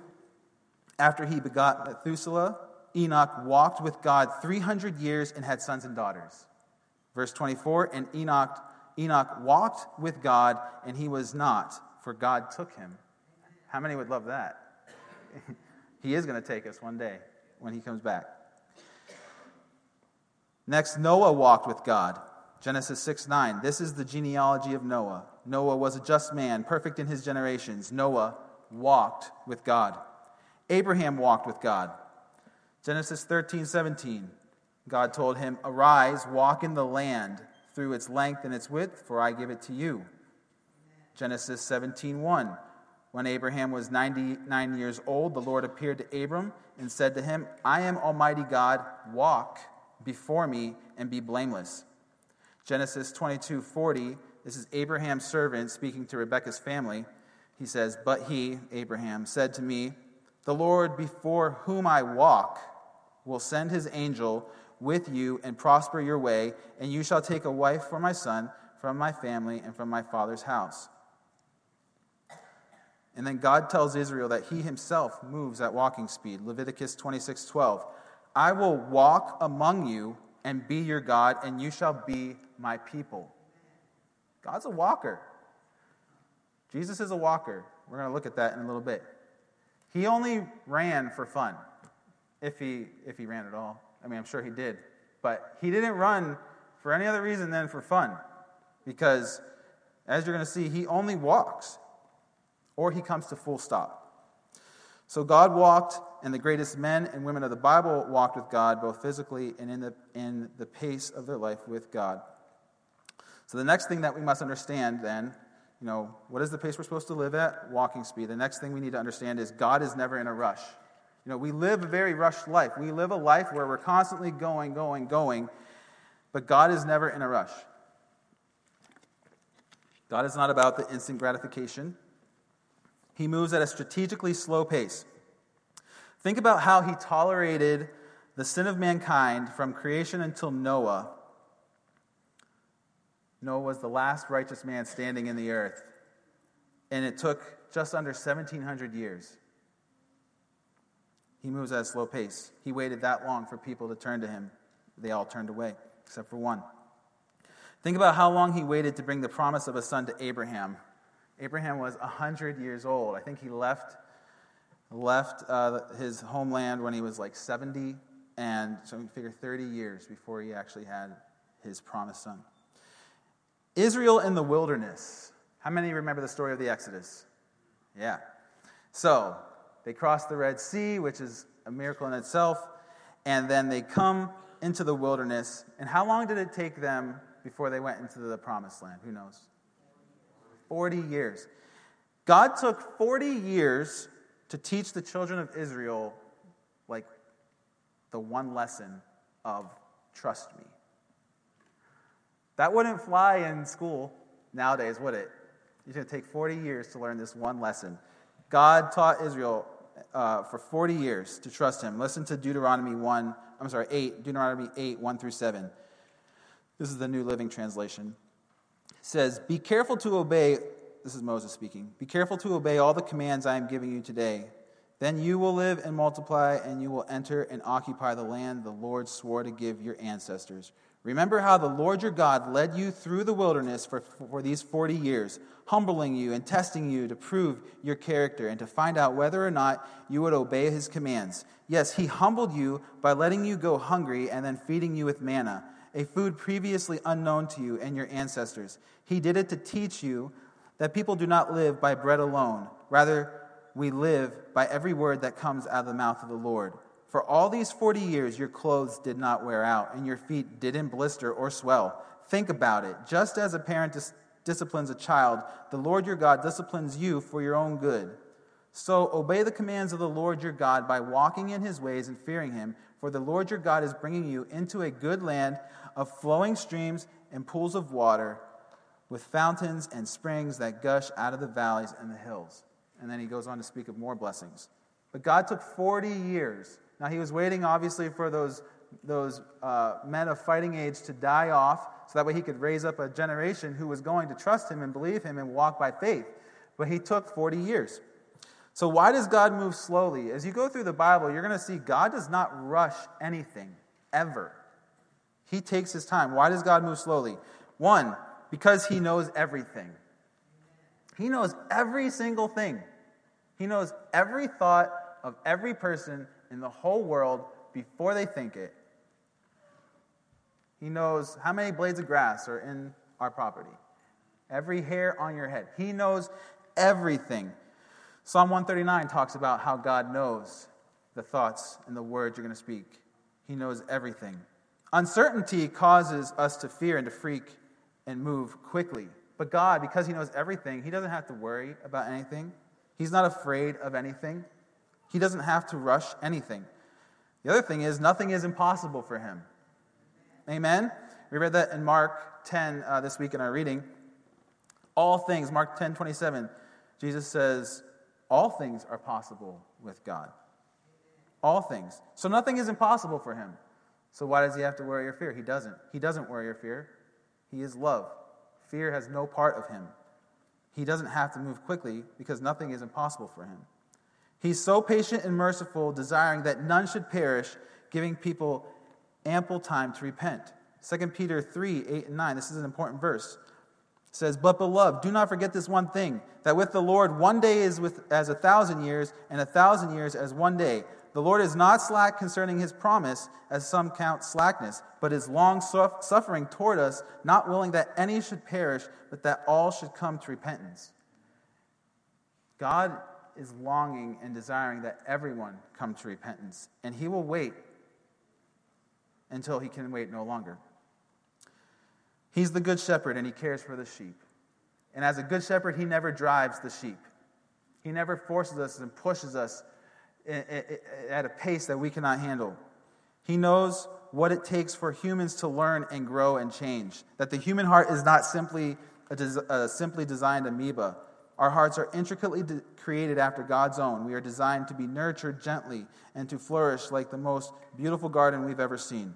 After he begot Methuselah, Enoch walked with God 300 years and had sons and daughters. Verse 24, and Enoch, Enoch walked with God, and he was not, for God took him. How many would love that? he is going to take us one day when he comes back. Next, Noah walked with God. Genesis 6 9. This is the genealogy of Noah. Noah was a just man, perfect in his generations. Noah walked with God. Abraham walked with God. Genesis 13 17. God told him, Arise, walk in the land through its length and its width, for I give it to you. Genesis 17 1. When Abraham was 99 years old, the Lord appeared to Abram and said to him, I am Almighty God, walk before me and be blameless. Genesis 22 40, this is Abraham's servant speaking to Rebekah's family. He says, But he, Abraham, said to me, The Lord before whom I walk will send his angel with you and prosper your way, and you shall take a wife for my son from my family and from my father's house. And then God tells Israel that he himself moves at walking speed. Leviticus 26 12. I will walk among you and be your God, and you shall be my people. God's a walker. Jesus is a walker. We're going to look at that in a little bit. He only ran for fun, if he, if he ran at all. I mean, I'm sure he did. But he didn't run for any other reason than for fun. Because, as you're going to see, he only walks or he comes to full stop. So God walked, and the greatest men and women of the Bible walked with God, both physically and in the, in the pace of their life with God. So the next thing that we must understand then, you know, what is the pace we're supposed to live at? Walking speed. The next thing we need to understand is God is never in a rush. You know, we live a very rushed life. We live a life where we're constantly going, going, going, but God is never in a rush. God is not about the instant gratification. He moves at a strategically slow pace. Think about how he tolerated the sin of mankind from creation until Noah. Noah was the last righteous man standing in the earth, and it took just under 1,700 years. He moves at a slow pace. He waited that long for people to turn to him. They all turned away, except for one. Think about how long he waited to bring the promise of a son to Abraham. Abraham was 100 years old. I think he left, left uh, his homeland when he was like 70, and so we figure 30 years before he actually had his promised son. Israel in the wilderness. How many remember the story of the Exodus? Yeah. So they cross the Red Sea, which is a miracle in itself, and then they come into the wilderness. And how long did it take them before they went into the promised land? Who knows? 40 years. God took 40 years to teach the children of Israel, like, the one lesson of trust me. That wouldn't fly in school nowadays, would it? It's going to take 40 years to learn this one lesson. God taught Israel uh, for 40 years to trust him. Listen to Deuteronomy 1, I'm sorry, 8, Deuteronomy 8, 1 through 7. This is the New Living Translation says, Be careful to obey, this is Moses speaking, be careful to obey all the commands I am giving you today. Then you will live and multiply, and you will enter and occupy the land the Lord swore to give your ancestors. Remember how the Lord your God led you through the wilderness for, for these 40 years, humbling you and testing you to prove your character and to find out whether or not you would obey his commands. Yes, he humbled you by letting you go hungry and then feeding you with manna a food previously unknown to you and your ancestors. He did it to teach you that people do not live by bread alone. Rather, we live by every word that comes out of the mouth of the Lord. For all these 40 years, your clothes did not wear out, and your feet didn't blister or swell. Think about it. Just as a parent dis- disciplines a child, the Lord your God disciplines you for your own good. So obey the commands of the Lord your God by walking in his ways and fearing him, for the Lord your God is bringing you into a good land of flowing streams and pools of water with fountains and springs that gush out of the valleys and the hills. And then he goes on to speak of more blessings. But God took 40 years. Now, he was waiting, obviously, for those, those uh, men of fighting age to die off so that way he could raise up a generation who was going to trust him and believe him and walk by faith. But he took 40 years. So, why does God move slowly? As you go through the Bible, you're going to see God does not rush anything, ever. He takes his time. Why does God move slowly? One, because he knows everything. He knows every single thing. He knows every thought of every person in the whole world before they think it. He knows how many blades of grass are in our property, every hair on your head. He knows everything. Psalm 139 talks about how God knows the thoughts and the words you're going to speak. He knows everything. Uncertainty causes us to fear and to freak and move quickly. But God, because He knows everything, He doesn't have to worry about anything. He's not afraid of anything. He doesn't have to rush anything. The other thing is, nothing is impossible for Him. Amen? We read that in Mark 10 uh, this week in our reading. All things, Mark 10 27, Jesus says, All things are possible with God. All things. So nothing is impossible for Him. So why does he have to worry or fear? He doesn't. He doesn't worry or fear. He is love. Fear has no part of him. He doesn't have to move quickly because nothing is impossible for him. He's so patient and merciful, desiring that none should perish, giving people ample time to repent. 2 Peter 3 8 and 9. This is an important verse. says, But beloved, do not forget this one thing that with the Lord one day is with, as a thousand years, and a thousand years as one day. The Lord is not slack concerning his promise, as some count slackness, but is long suffering toward us, not willing that any should perish, but that all should come to repentance. God is longing and desiring that everyone come to repentance, and he will wait until he can wait no longer. He's the good shepherd, and he cares for the sheep. And as a good shepherd, he never drives the sheep. He never forces us and pushes us at a pace that we cannot handle. He knows what it takes for humans to learn and grow and change. That the human heart is not simply a, a simply designed amoeba. Our hearts are intricately de- created after God's own. We are designed to be nurtured gently and to flourish like the most beautiful garden we've ever seen.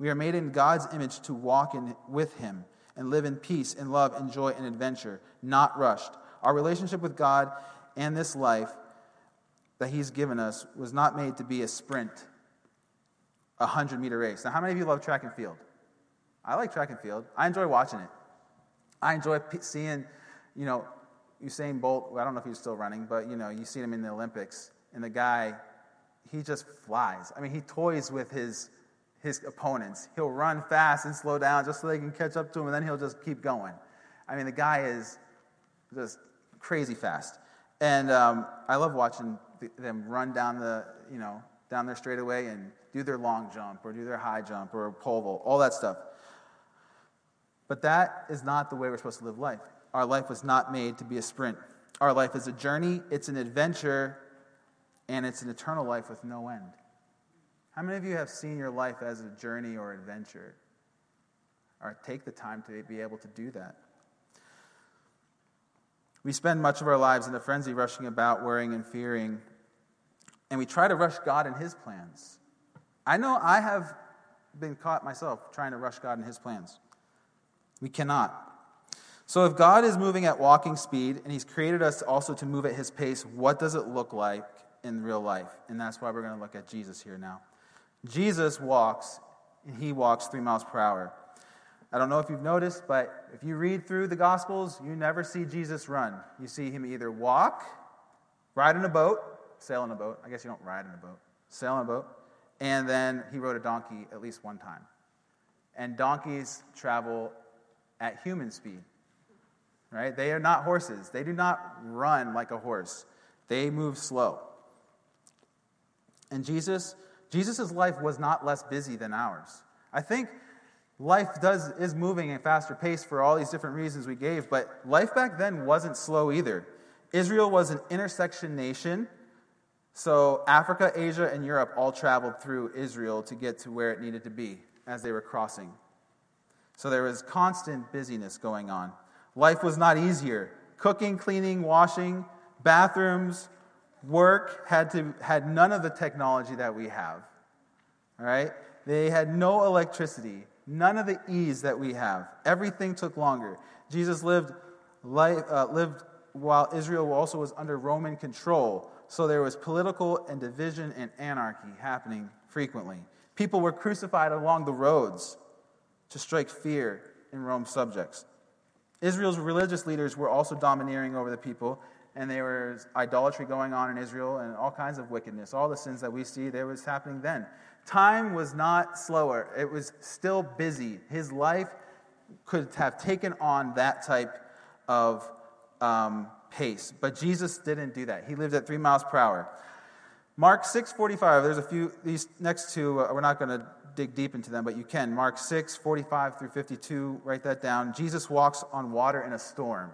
We are made in God's image to walk in, with Him and live in peace and love and joy and adventure, not rushed. Our relationship with God and this life that He's given us was not made to be a sprint, a 100 meter race. Now, how many of you love track and field? I like track and field. I enjoy watching it. I enjoy seeing, you know, Usain Bolt. I don't know if he's still running, but, you know, you see him in the Olympics, and the guy, he just flies. I mean, he toys with his, his opponents. He'll run fast and slow down just so they can catch up to him, and then he'll just keep going. I mean, the guy is just crazy fast. And um, I love watching them run down the, you know, down their straightaway and do their long jump or do their high jump or pole vault, all that stuff. But that is not the way we're supposed to live life. Our life was not made to be a sprint. Our life is a journey, it's an adventure, and it's an eternal life with no end. How many of you have seen your life as a journey or adventure? Or take the time to be able to do that? We spend much of our lives in a frenzy, rushing about, worrying and fearing, and we try to rush God and His plans. I know I have been caught myself trying to rush God and His plans. We cannot. So, if God is moving at walking speed and He's created us also to move at His pace, what does it look like in real life? And that's why we're going to look at Jesus here now. Jesus walks, and He walks three miles per hour. I don't know if you've noticed, but if you read through the Gospels, you never see Jesus run. You see him either walk, ride in a boat, sail in a boat. I guess you don't ride in a boat, sail in a boat. And then he rode a donkey at least one time. And donkeys travel at human speed, right? They are not horses. They do not run like a horse, they move slow. And Jesus, Jesus' life was not less busy than ours. I think life does is moving at a faster pace for all these different reasons we gave, but life back then wasn't slow either. Israel was an intersection nation. So Africa, Asia, and Europe all traveled through Israel to get to where it needed to be as they were crossing. So there was constant busyness going on. Life was not easier. Cooking, cleaning, washing, bathrooms, work had, to, had none of the technology that we have. All right? They had no electricity. None of the ease that we have. Everything took longer. Jesus lived, life, uh, lived while Israel also was under Roman control. So there was political and division and anarchy happening frequently. People were crucified along the roads to strike fear in Rome's subjects. Israel's religious leaders were also domineering over the people, and there was idolatry going on in Israel and all kinds of wickedness. All the sins that we see, there was happening then. Time was not slower, it was still busy. His life could have taken on that type of um, pace, but Jesus didn't do that. He lived at three miles per hour. Mark 6:45. There's a few. These next two, uh, we're not going to dig deep into them, but you can. Mark 6:45 through 52. Write that down. Jesus walks on water in a storm.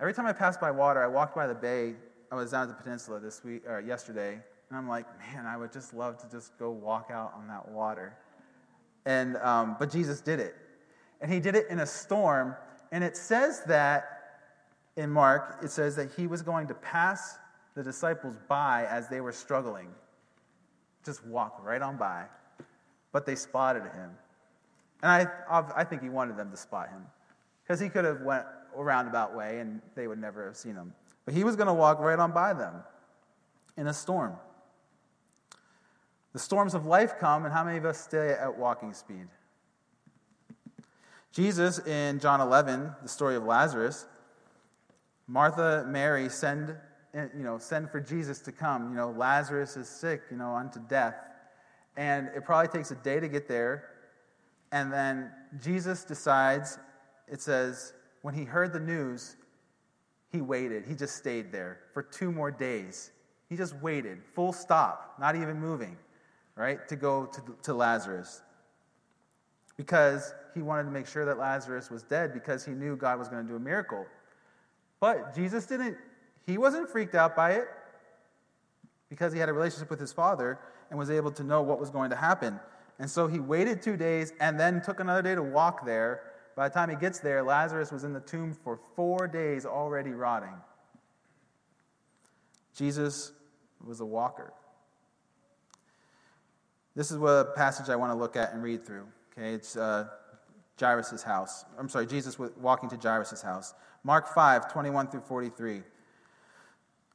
Every time I pass by water, I walked by the bay. I was down at the peninsula this week or yesterday, and I'm like, man, I would just love to just go walk out on that water. And, um, but Jesus did it. And he did it in a storm. And it says that in Mark, it says that he was going to pass the disciples by as they were struggling. Just walk right on by. But they spotted him. And I, I think he wanted them to spot him. Because he could have went a roundabout way and they would never have seen him. But he was going to walk right on by them in a storm. The storms of life come, and how many of us stay at walking speed? Jesus in John 11, the story of Lazarus, Martha, Mary send, you know, send for Jesus to come. You know, Lazarus is sick, you know, unto death. And it probably takes a day to get there. And then Jesus decides, it says, when he heard the news, he waited. He just stayed there for two more days. He just waited, full stop, not even moving, right, to go to, to Lazarus. Because he wanted to make sure that Lazarus was dead because he knew God was going to do a miracle. But Jesus didn't, he wasn't freaked out by it because he had a relationship with his father and was able to know what was going to happen. And so he waited two days and then took another day to walk there. By the time he gets there, Lazarus was in the tomb for four days already rotting. Jesus was a walker. This is a passage I want to look at and read through. Okay, it's uh, Jairus' house. I'm sorry, Jesus walking to Jairus' house. Mark 5, 21 through 43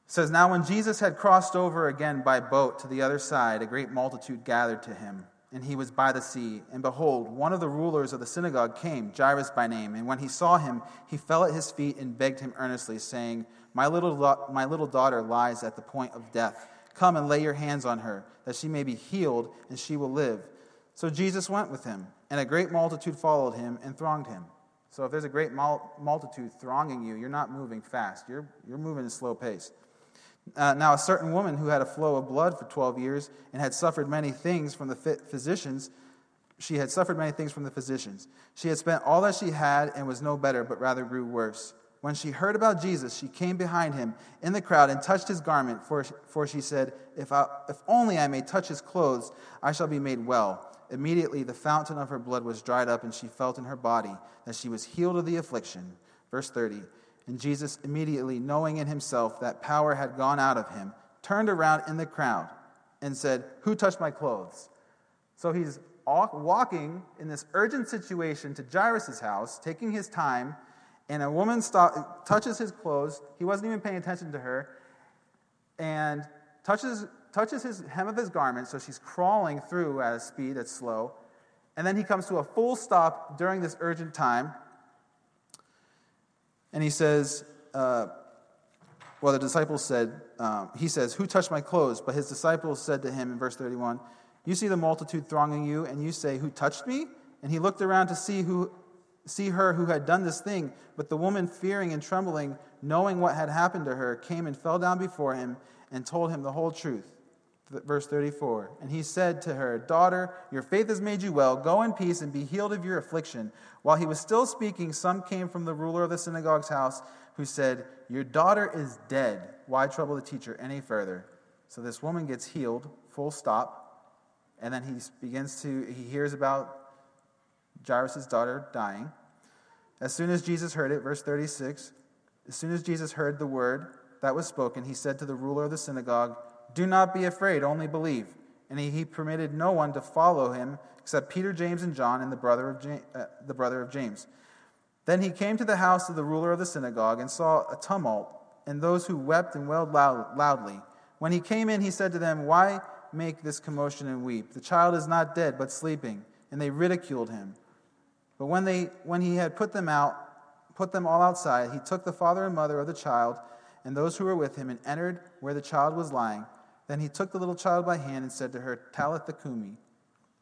says, Now when Jesus had crossed over again by boat to the other side, a great multitude gathered to him, and he was by the sea. And behold, one of the rulers of the synagogue came, Jairus by name. And when he saw him, he fell at his feet and begged him earnestly, saying, My little, my little daughter lies at the point of death. Come and lay your hands on her, that she may be healed, and she will live. So Jesus went with him, and a great multitude followed him and thronged him. So if there's a great multitude thronging you, you're not moving fast, you're, you're moving at a slow pace. Uh, now, a certain woman who had a flow of blood for 12 years and had suffered many things from the physicians, she had suffered many things from the physicians. She had spent all that she had and was no better, but rather grew worse. When she heard about Jesus, she came behind him in the crowd and touched his garment, for, for she said, if, I, if only I may touch his clothes, I shall be made well. Immediately the fountain of her blood was dried up, and she felt in her body that she was healed of the affliction. Verse 30. And Jesus, immediately knowing in himself that power had gone out of him, turned around in the crowd and said, Who touched my clothes? So he's walking in this urgent situation to Jairus' house, taking his time, and a woman stop, touches his clothes. He wasn't even paying attention to her, and touches, touches his hem of his garment, so she's crawling through at a speed that's slow. And then he comes to a full stop during this urgent time and he says, uh, well, the disciples said, um, he says, Who touched my clothes? But his disciples said to him in verse 31, You see the multitude thronging you, and you say, Who touched me? And he looked around to see who see her who had done this thing. But the woman, fearing and trembling, knowing what had happened to her, came and fell down before him and told him the whole truth. Verse 34 And he said to her, Daughter, your faith has made you well. Go in peace and be healed of your affliction. While he was still speaking, some came from the ruler of the synagogue's house who said, Your daughter is dead. Why trouble the teacher any further? So this woman gets healed, full stop. And then he begins to, he hears about Jairus' daughter dying. As soon as Jesus heard it, verse 36, as soon as Jesus heard the word that was spoken, he said to the ruler of the synagogue, do not be afraid, only believe. And he, he permitted no one to follow him except Peter, James, and John, and the brother, of James, uh, the brother of James. Then he came to the house of the ruler of the synagogue and saw a tumult and those who wept and wailed loud, loudly. When he came in, he said to them, Why make this commotion and weep? The child is not dead, but sleeping. And they ridiculed him. But when, they, when he had put them out, put them all outside, he took the father and mother of the child and those who were with him and entered where the child was lying. Then he took the little child by hand and said to her, Talitha cumi,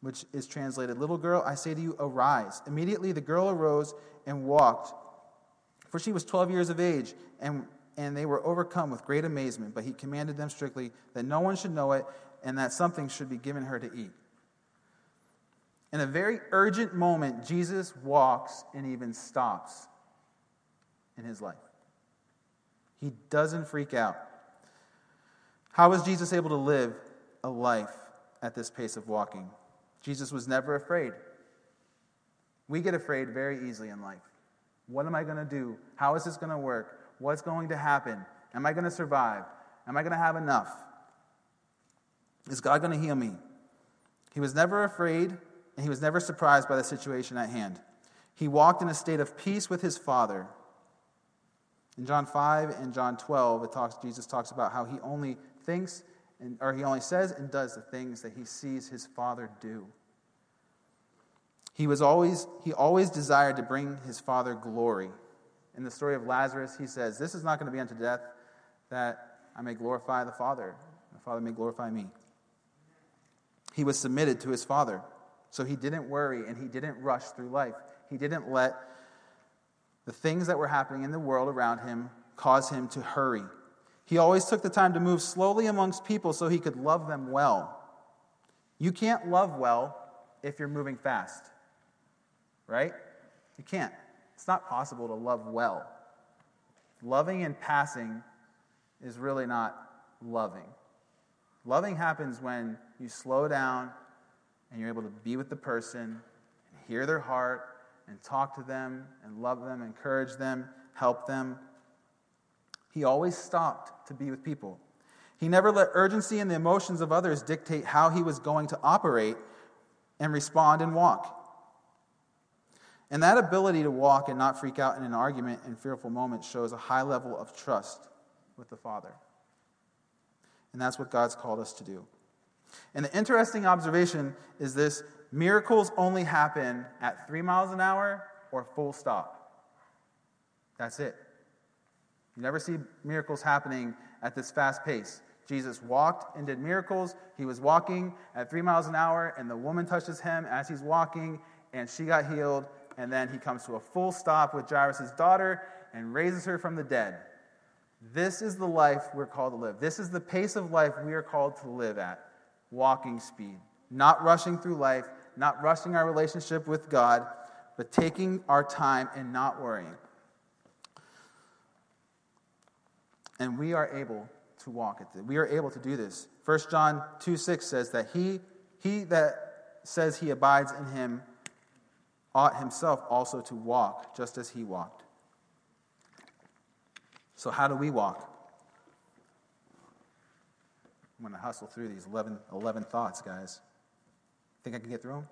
which is translated, Little girl, I say to you, arise. Immediately the girl arose and walked, for she was 12 years of age, and, and they were overcome with great amazement. But he commanded them strictly that no one should know it, and that something should be given her to eat. In a very urgent moment, Jesus walks and even stops in his life. He doesn't freak out. How was Jesus able to live a life at this pace of walking? Jesus was never afraid. We get afraid very easily in life. What am I going to do? How is this going to work? What's going to happen? Am I going to survive? Am I going to have enough? Is God going to heal me? He was never afraid, and he was never surprised by the situation at hand. He walked in a state of peace with his Father. In John 5 and John 12, it talks, Jesus talks about how he only thinks, and, or he only says and does the things that he sees his Father do. He was always he always desired to bring his father glory. In the story of Lazarus, he says, "This is not going to be unto death that I may glorify the Father, the Father may glorify me." He was submitted to his father. So he didn't worry and he didn't rush through life. He didn't let the things that were happening in the world around him cause him to hurry. He always took the time to move slowly amongst people so he could love them well. You can't love well if you're moving fast, right? You can't. It's not possible to love well. Loving and passing is really not loving. Loving happens when you slow down and you're able to be with the person and hear their heart and talk to them and love them, encourage them, help them. He always stopped to be with people. He never let urgency and the emotions of others dictate how he was going to operate and respond and walk. And that ability to walk and not freak out in an argument and fearful moment shows a high level of trust with the Father. And that's what God's called us to do. And the interesting observation is this miracles only happen at three miles an hour or full stop. That's it. You never see miracles happening at this fast pace. Jesus walked and did miracles. He was walking at three miles an hour, and the woman touches him as he's walking, and she got healed. And then he comes to a full stop with Jairus' daughter and raises her from the dead. This is the life we're called to live. This is the pace of life we are called to live at walking speed. Not rushing through life, not rushing our relationship with God, but taking our time and not worrying. And we are able to walk at this. We are able to do this. 1 John 2 6 says that he, he that says he abides in him ought himself also to walk just as he walked. So, how do we walk? I'm going to hustle through these 11, 11 thoughts, guys. Think I can get through them?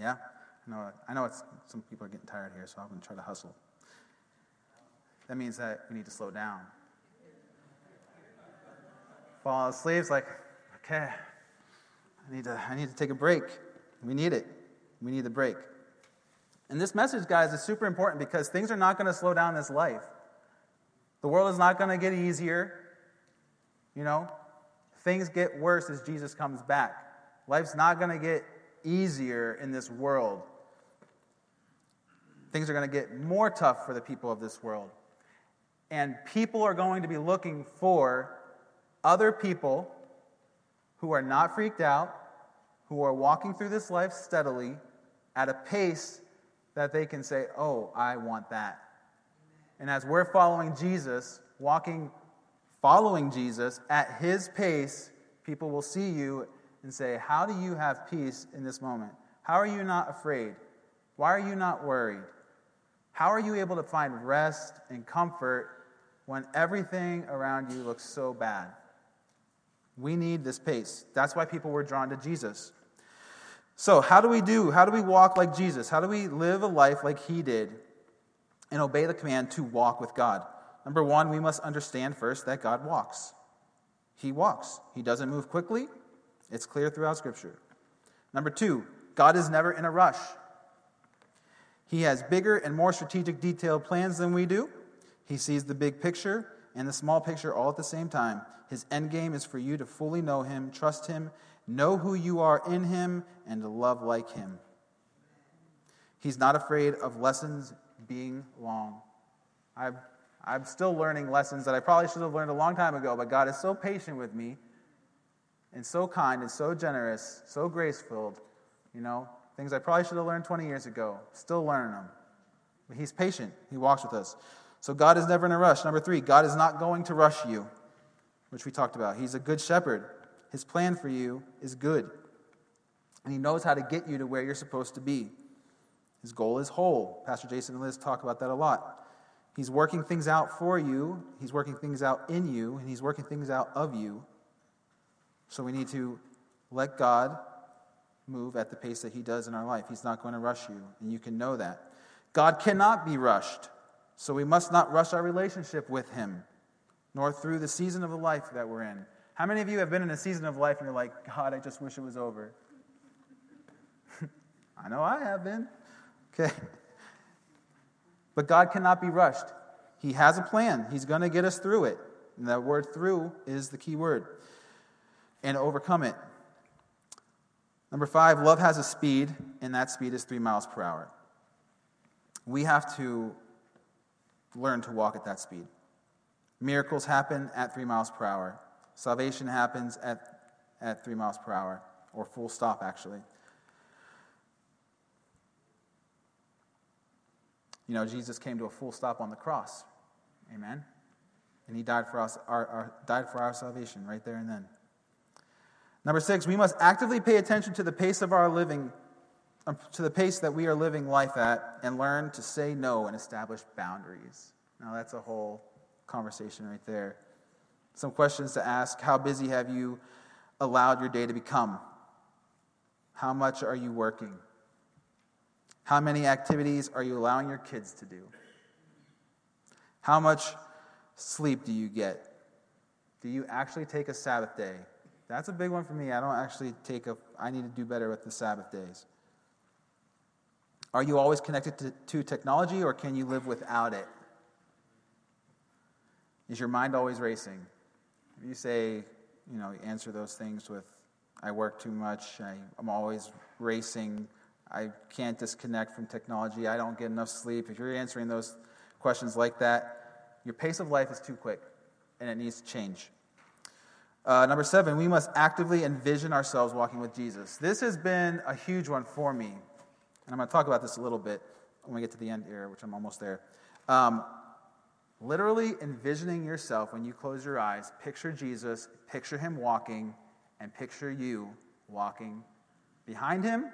Yeah? I know, I know it's, some people are getting tired here, so I'm going to try to hustle. That means that we need to slow down. Fall asleep, it's like, okay, I need, to, I need to take a break. We need it. We need the break. And this message, guys, is super important because things are not going to slow down this life. The world is not going to get easier. You know, things get worse as Jesus comes back. Life's not going to get easier in this world. Things are going to get more tough for the people of this world. And people are going to be looking for other people who are not freaked out, who are walking through this life steadily at a pace that they can say, Oh, I want that. And as we're following Jesus, walking, following Jesus at his pace, people will see you and say, How do you have peace in this moment? How are you not afraid? Why are you not worried? How are you able to find rest and comfort when everything around you looks so bad? We need this pace. That's why people were drawn to Jesus. So, how do we do? How do we walk like Jesus? How do we live a life like he did? and obey the command to walk with God. Number one, we must understand first that God walks. He walks, He doesn't move quickly. It's clear throughout Scripture. Number two, God is never in a rush. He has bigger and more strategic, detailed plans than we do. He sees the big picture and the small picture all at the same time. His end game is for you to fully know Him, trust Him, know who you are in Him, and to love like Him. He's not afraid of lessons being long. I've, I'm still learning lessons that I probably should have learned a long time ago, but God is so patient with me and so kind and so generous, so grace filled. You know, things I probably should have learned 20 years ago, still learning them. But He's patient, He walks with us. So God is never in a rush. Number three, God is not going to rush you, which we talked about. He's a good shepherd. His plan for you is good. And He knows how to get you to where you're supposed to be. His goal is whole. Pastor Jason and Liz talk about that a lot. He's working things out for you, He's working things out in you, and He's working things out of you. So we need to let God move at the pace that He does in our life. He's not going to rush you, and you can know that. God cannot be rushed, so we must not rush our relationship with Him, nor through the season of the life that we're in. How many of you have been in a season of life and you're like, God, I just wish it was over? I know I have been. Okay. But God cannot be rushed. He has a plan. He's going to get us through it. And that word through is the key word. And overcome it. Number five, love has a speed, and that speed is three miles per hour. We have to learn to walk at that speed. Miracles happen at three miles per hour. Salvation happens at, at three miles per hour, or full stop, actually. You know, Jesus came to a full stop on the cross. Amen. And he died for us, our, our, died for our salvation right there and then. Number six, we must actively pay attention to the pace of our living, Um, to the pace that we are living life at, and learn to say no and establish boundaries. Now, that's a whole conversation right there. Some questions to ask How busy have you allowed your day to become? How much are you working? How many activities are you allowing your kids to do? How much sleep do you get? Do you actually take a Sabbath day? That's a big one for me. I don't actually take a, I need to do better with the Sabbath days. Are you always connected to, to technology or can you live without it? Is your mind always racing? If you say, you know, answer those things with, I work too much, I, I'm always racing, I can't disconnect from technology, I don't get enough sleep. If you're answering those questions like that, your pace of life is too quick and it needs to change. Uh, number seven, we must actively envision ourselves walking with Jesus. This has been a huge one for me. And I'm going to talk about this a little bit when we get to the end here, which I'm almost there. Um, literally envisioning yourself when you close your eyes, picture Jesus, picture him walking, and picture you walking behind him,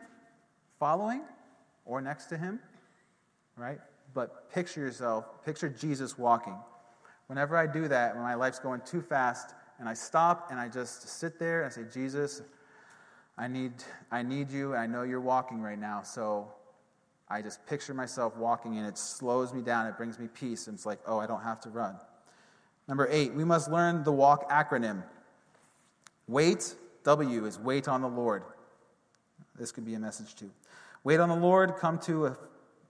following, or next to him, right? But picture yourself, picture Jesus walking. Whenever I do that, when my life's going too fast, and I stop and I just sit there and say, Jesus, I need, I need you, I know you're walking right now. So I just picture myself walking, and it slows me down. It brings me peace. And it's like, oh, I don't have to run. Number eight, we must learn the walk acronym. Wait, W is wait on the Lord. This could be a message too. Wait on the Lord, come to a,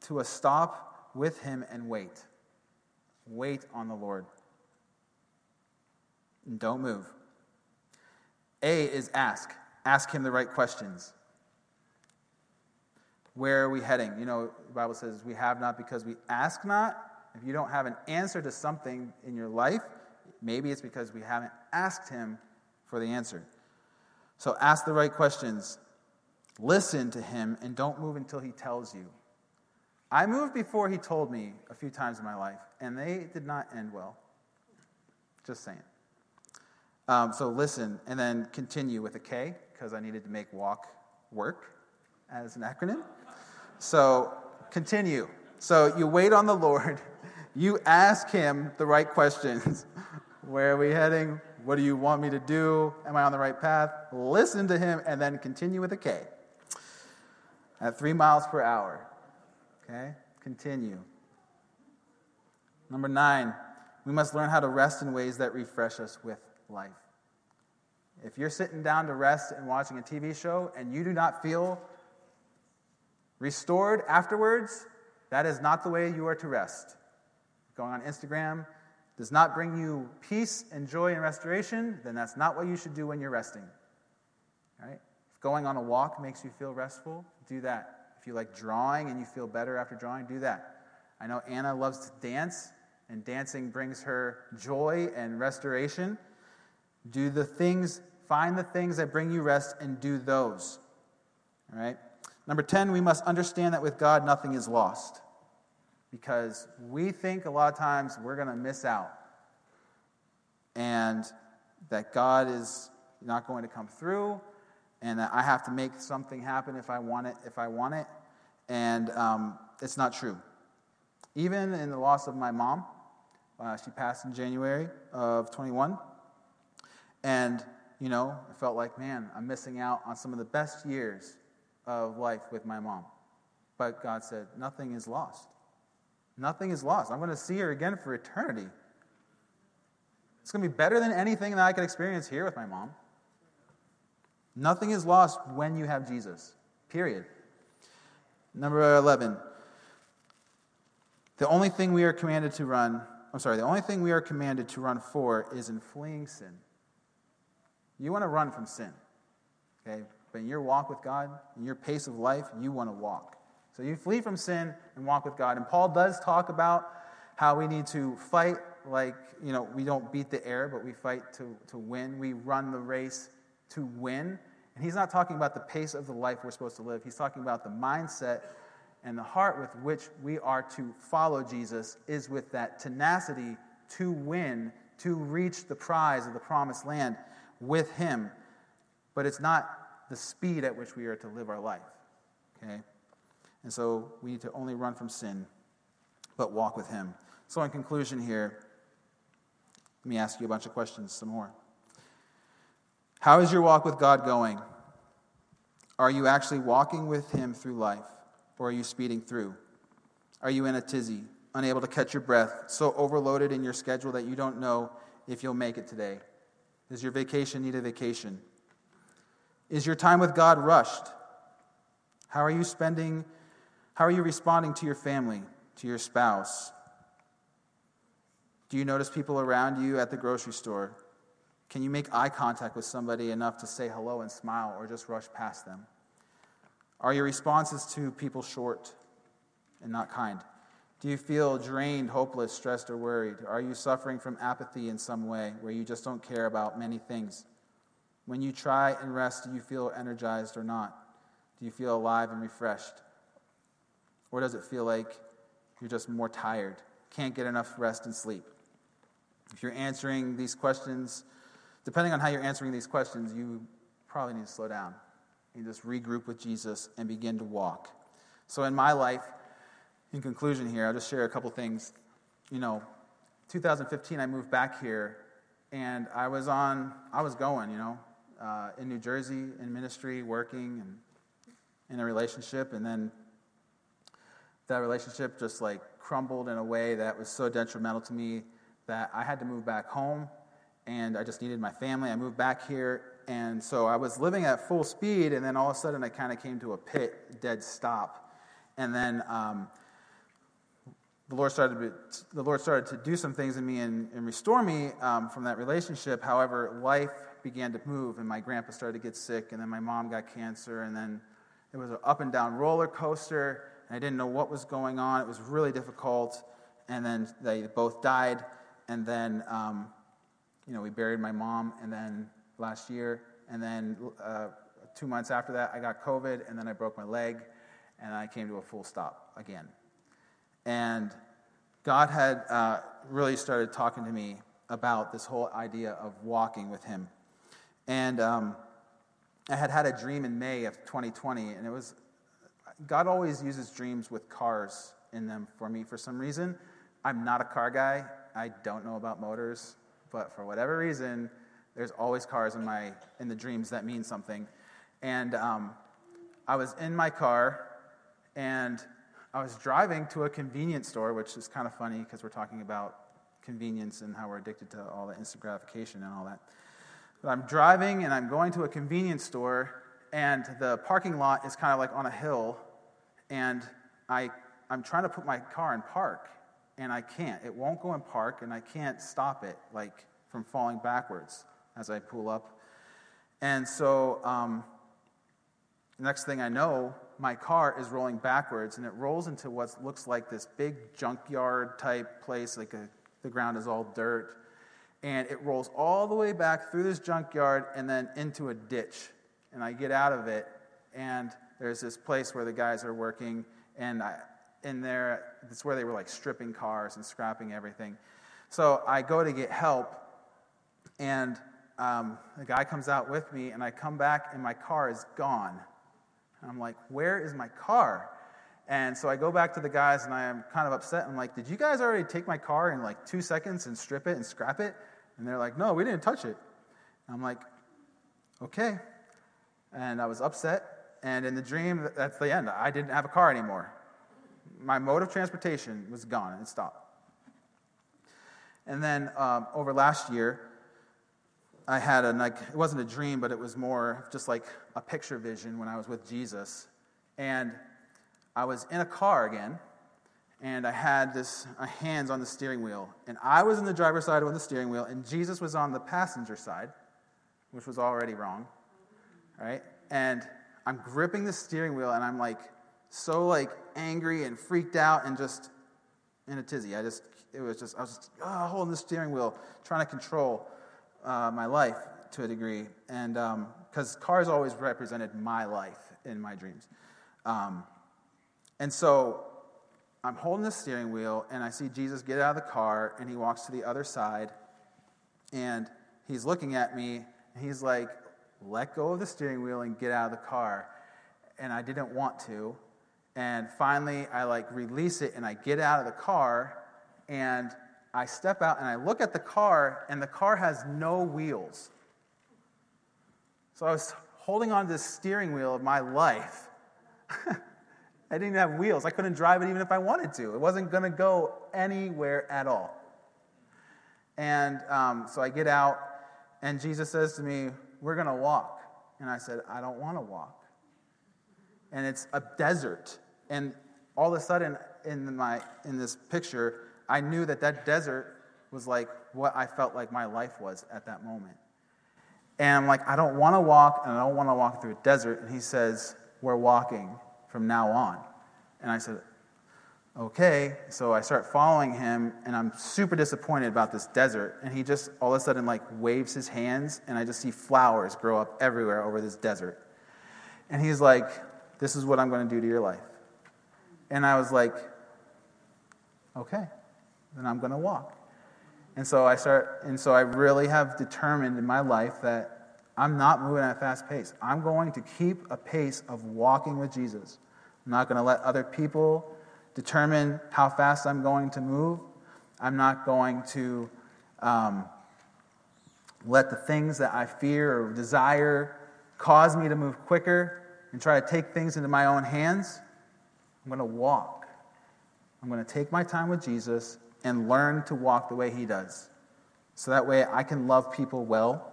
to a stop with Him and wait. Wait on the Lord and don't move. A is ask. Ask him the right questions. Where are we heading? You know, the Bible says we have not because we ask not. If you don't have an answer to something in your life, maybe it's because we haven't asked him for the answer. So ask the right questions. Listen to him and don't move until he tells you. I moved before he told me a few times in my life, and they did not end well. Just saying. Um, so listen and then continue with a K because I needed to make walk work as an acronym. So continue. So you wait on the Lord. You ask Him the right questions. Where are we heading? What do you want me to do? Am I on the right path? Listen to Him and then continue with a K at three miles per hour. Okay? Continue. Number nine, we must learn how to rest in ways that refresh us with life. If you're sitting down to rest and watching a TV show and you do not feel restored afterwards, that is not the way you are to rest. Going on Instagram does not bring you peace and joy and restoration, then that's not what you should do when you're resting. Right? If going on a walk makes you feel restful, do that. If you like drawing and you feel better after drawing, do that. I know Anna loves to dance, and dancing brings her joy and restoration. Do the things, find the things that bring you rest and do those. All right? Number 10, we must understand that with God, nothing is lost. Because we think a lot of times we're going to miss out. And that God is not going to come through. And that I have to make something happen if I want it, if I want it. And um, it's not true. Even in the loss of my mom, uh, she passed in January of 21. And, you know, I felt like, man, I'm missing out on some of the best years of life with my mom. But God said, nothing is lost. Nothing is lost. I'm going to see her again for eternity. It's going to be better than anything that I could experience here with my mom. Nothing is lost when you have Jesus, period. Number 11. The only thing we are commanded to run, I'm sorry, the only thing we are commanded to run for is in fleeing sin. You want to run from sin. Okay? But in your walk with God, in your pace of life, you want to walk. So you flee from sin and walk with God. And Paul does talk about how we need to fight like, you know, we don't beat the air, but we fight to, to win. We run the race to win. And he's not talking about the pace of the life we're supposed to live. He's talking about the mindset and the heart with which we are to follow Jesus is with that tenacity to win, to reach the prize of the promised land with him. But it's not the speed at which we are to live our life. Okay? And so we need to only run from sin, but walk with him. So, in conclusion, here, let me ask you a bunch of questions, some more. How is your walk with God going? Are you actually walking with Him through life, or are you speeding through? Are you in a tizzy, unable to catch your breath, so overloaded in your schedule that you don't know if you'll make it today? Does your vacation need a vacation? Is your time with God rushed? How are you spending? How are you responding to your family, to your spouse? Do you notice people around you at the grocery store? Can you make eye contact with somebody enough to say hello and smile or just rush past them? Are your responses to people short and not kind? Do you feel drained, hopeless, stressed, or worried? Are you suffering from apathy in some way where you just don't care about many things? When you try and rest, do you feel energized or not? Do you feel alive and refreshed? Or does it feel like you're just more tired, can't get enough rest and sleep? If you're answering these questions, depending on how you're answering these questions, you probably need to slow down. You just regroup with Jesus and begin to walk. So, in my life, in conclusion here, I'll just share a couple things. You know, 2015, I moved back here, and I was on, I was going, you know, uh, in New Jersey in ministry, working, and in a relationship, and then that relationship just like crumbled in a way that was so detrimental to me that I had to move back home and I just needed my family. I moved back here, and so I was living at full speed, and then all of a sudden I kind of came to a pit, dead stop. And then um, the Lord started to, the Lord started to do some things in me and, and restore me um, from that relationship. However, life began to move, and my grandpa started to get sick, and then my mom got cancer, and then it was an up and down roller coaster, and I didn't know what was going on. It was really difficult, and then they both died, and then um, you know we buried my mom, and then last year, and then uh, two months after that, I got COVID, and then I broke my leg, and I came to a full stop again. And God had uh, really started talking to me about this whole idea of walking with Him. And um, I had had a dream in May of 2020, and it was God always uses dreams with cars in them for me for some reason. I'm not a car guy. I don't know about motors, but for whatever reason, there's always cars in my in the dreams that mean something. And um, I was in my car, and I was driving to a convenience store, which is kind of funny because we're talking about convenience and how we're addicted to all the instant gratification and all that. But I'm driving and I'm going to a convenience store, and the parking lot is kind of like on a hill, and I, I'm trying to put my car in park, and I can't. It won't go in park, and I can't stop it, like from falling backwards as I pull up. And so, um, next thing I know, my car is rolling backwards, and it rolls into what looks like this big junkyard type place, like a, the ground is all dirt and it rolls all the way back through this junkyard and then into a ditch. And I get out of it, and there's this place where the guys are working, and I, in there, it's where they were like stripping cars and scrapping everything. So I go to get help, and um, the guy comes out with me, and I come back, and my car is gone. And I'm like, where is my car? And so I go back to the guys and I am kind of upset. I'm like, did you guys already take my car in like two seconds and strip it and scrap it? And they're like, no, we didn't touch it. And I'm like, okay. And I was upset. And in the dream, that's the end. I didn't have a car anymore. My mode of transportation was gone and it stopped. And then um, over last year, I had a, like, it wasn't a dream, but it was more just like a picture vision when I was with Jesus. And I was in a car again, and I had this uh, hands on the steering wheel, and I was in the driver's side on the steering wheel, and Jesus was on the passenger side, which was already wrong, right? And I'm gripping the steering wheel, and I'm like so like angry and freaked out and just in a tizzy. I just it was just I was just oh, holding the steering wheel, trying to control uh, my life to a degree, and because um, cars always represented my life in my dreams, um, and so I'm holding the steering wheel, and I see Jesus get out of the car, and he walks to the other side, and he's looking at me, and he's like, "Let go of the steering wheel and get out of the car," and I didn't want to. And finally, I like release it and I get out of the car and I step out and I look at the car, and the car has no wheels. So I was holding on to the steering wheel of my life. I didn't have wheels. I couldn't drive it even if I wanted to. It wasn't going to go anywhere at all. And um, so I get out, and Jesus says to me, We're going to walk. And I said, I don't want to walk. And it's a desert. And all of a sudden, in, my, in this picture, I knew that that desert was like what I felt like my life was at that moment. And I'm like, I don't want to walk, and I don't want to walk through a desert. And he says, We're walking from now on. And I said, Okay. So I start following him, and I'm super disappointed about this desert. And he just all of a sudden like waves his hands, and I just see flowers grow up everywhere over this desert. And he's like, This is what I'm going to do to your life. And I was like, Okay then I'm going to walk. And so I start, and so I really have determined in my life that I'm not moving at a fast pace. I'm going to keep a pace of walking with Jesus. I'm not going to let other people determine how fast I'm going to move. I'm not going to um, let the things that I fear or desire cause me to move quicker and try to take things into my own hands. I'm going to walk. I'm going to take my time with Jesus and learn to walk the way He does. So that way I can love people well.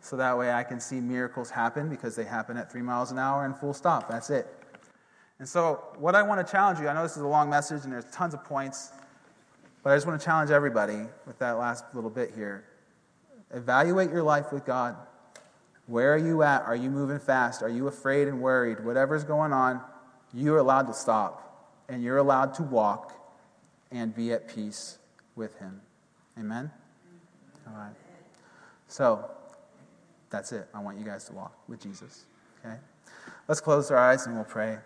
So that way I can see miracles happen because they happen at three miles an hour and full stop. That's it. And so, what I want to challenge you, I know this is a long message and there's tons of points, but I just want to challenge everybody with that last little bit here. Evaluate your life with God. Where are you at? Are you moving fast? Are you afraid and worried? Whatever's going on, you're allowed to stop and you're allowed to walk and be at peace with him. Amen? All right. So, that's it. I want you guys to walk with Jesus. Okay? Let's close our eyes and we'll pray.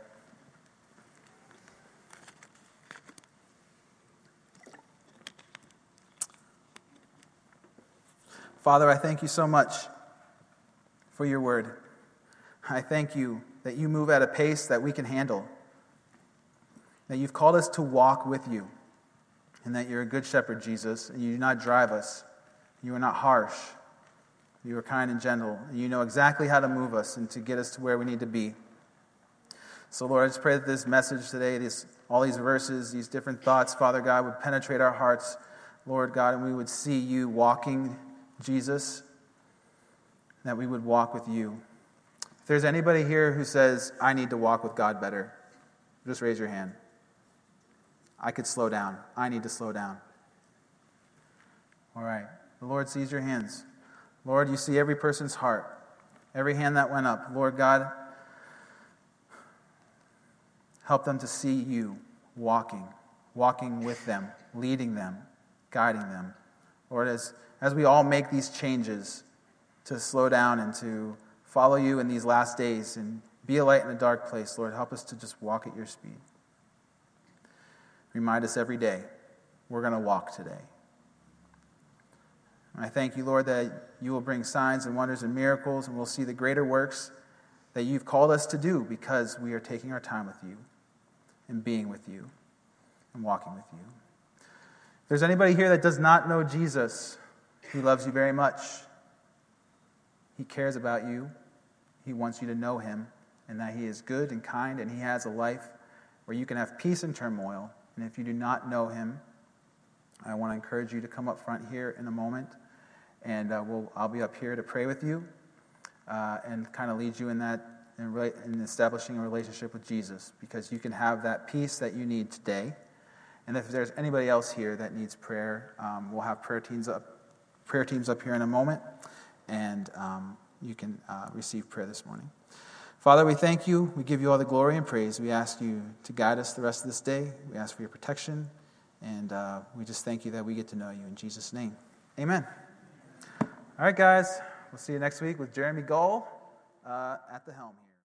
Father, I thank you so much for your word. I thank you that you move at a pace that we can handle, that you've called us to walk with you and that you're a good shepherd, Jesus, and you do not drive us. You are not harsh. You are kind and gentle. And you know exactly how to move us and to get us to where we need to be. So, Lord, I just pray that this message today, this, all these verses, these different thoughts, Father God, would penetrate our hearts, Lord God, and we would see you walking, Jesus, that we would walk with you. If there's anybody here who says, I need to walk with God better, just raise your hand. I could slow down. I need to slow down. All right. The Lord sees your hands. Lord, you see every person's heart, every hand that went up. Lord God, help them to see you walking, walking with them, leading them, guiding them. Lord, as, as we all make these changes to slow down and to follow you in these last days and be a light in a dark place, Lord, help us to just walk at your speed. Remind us every day we're going to walk today. And I thank you, Lord, that you will bring signs and wonders and miracles, and we'll see the greater works that you've called us to do because we are taking our time with you and being with you and walking with you. If there's anybody here that does not know Jesus, he loves you very much. He cares about you. He wants you to know him and that he is good and kind and he has a life where you can have peace and turmoil and if you do not know him, I want to encourage you to come up front here in a moment, and uh, we'll, I'll be up here to pray with you uh, and kind of lead you in that in, right, and establishing a relationship with Jesus because you can have that peace that you need today. And if there's anybody else here that needs prayer, um, we'll have prayer teams up, prayer teams up here in a moment, and um, you can uh, receive prayer this morning. Father, we thank you. We give you all the glory and praise. We ask you to guide us the rest of this day. We ask for your protection, and uh, we just thank you that we get to know you in Jesus' name. Amen. All right, guys. We'll see you next week with Jeremy Gull uh, at the helm.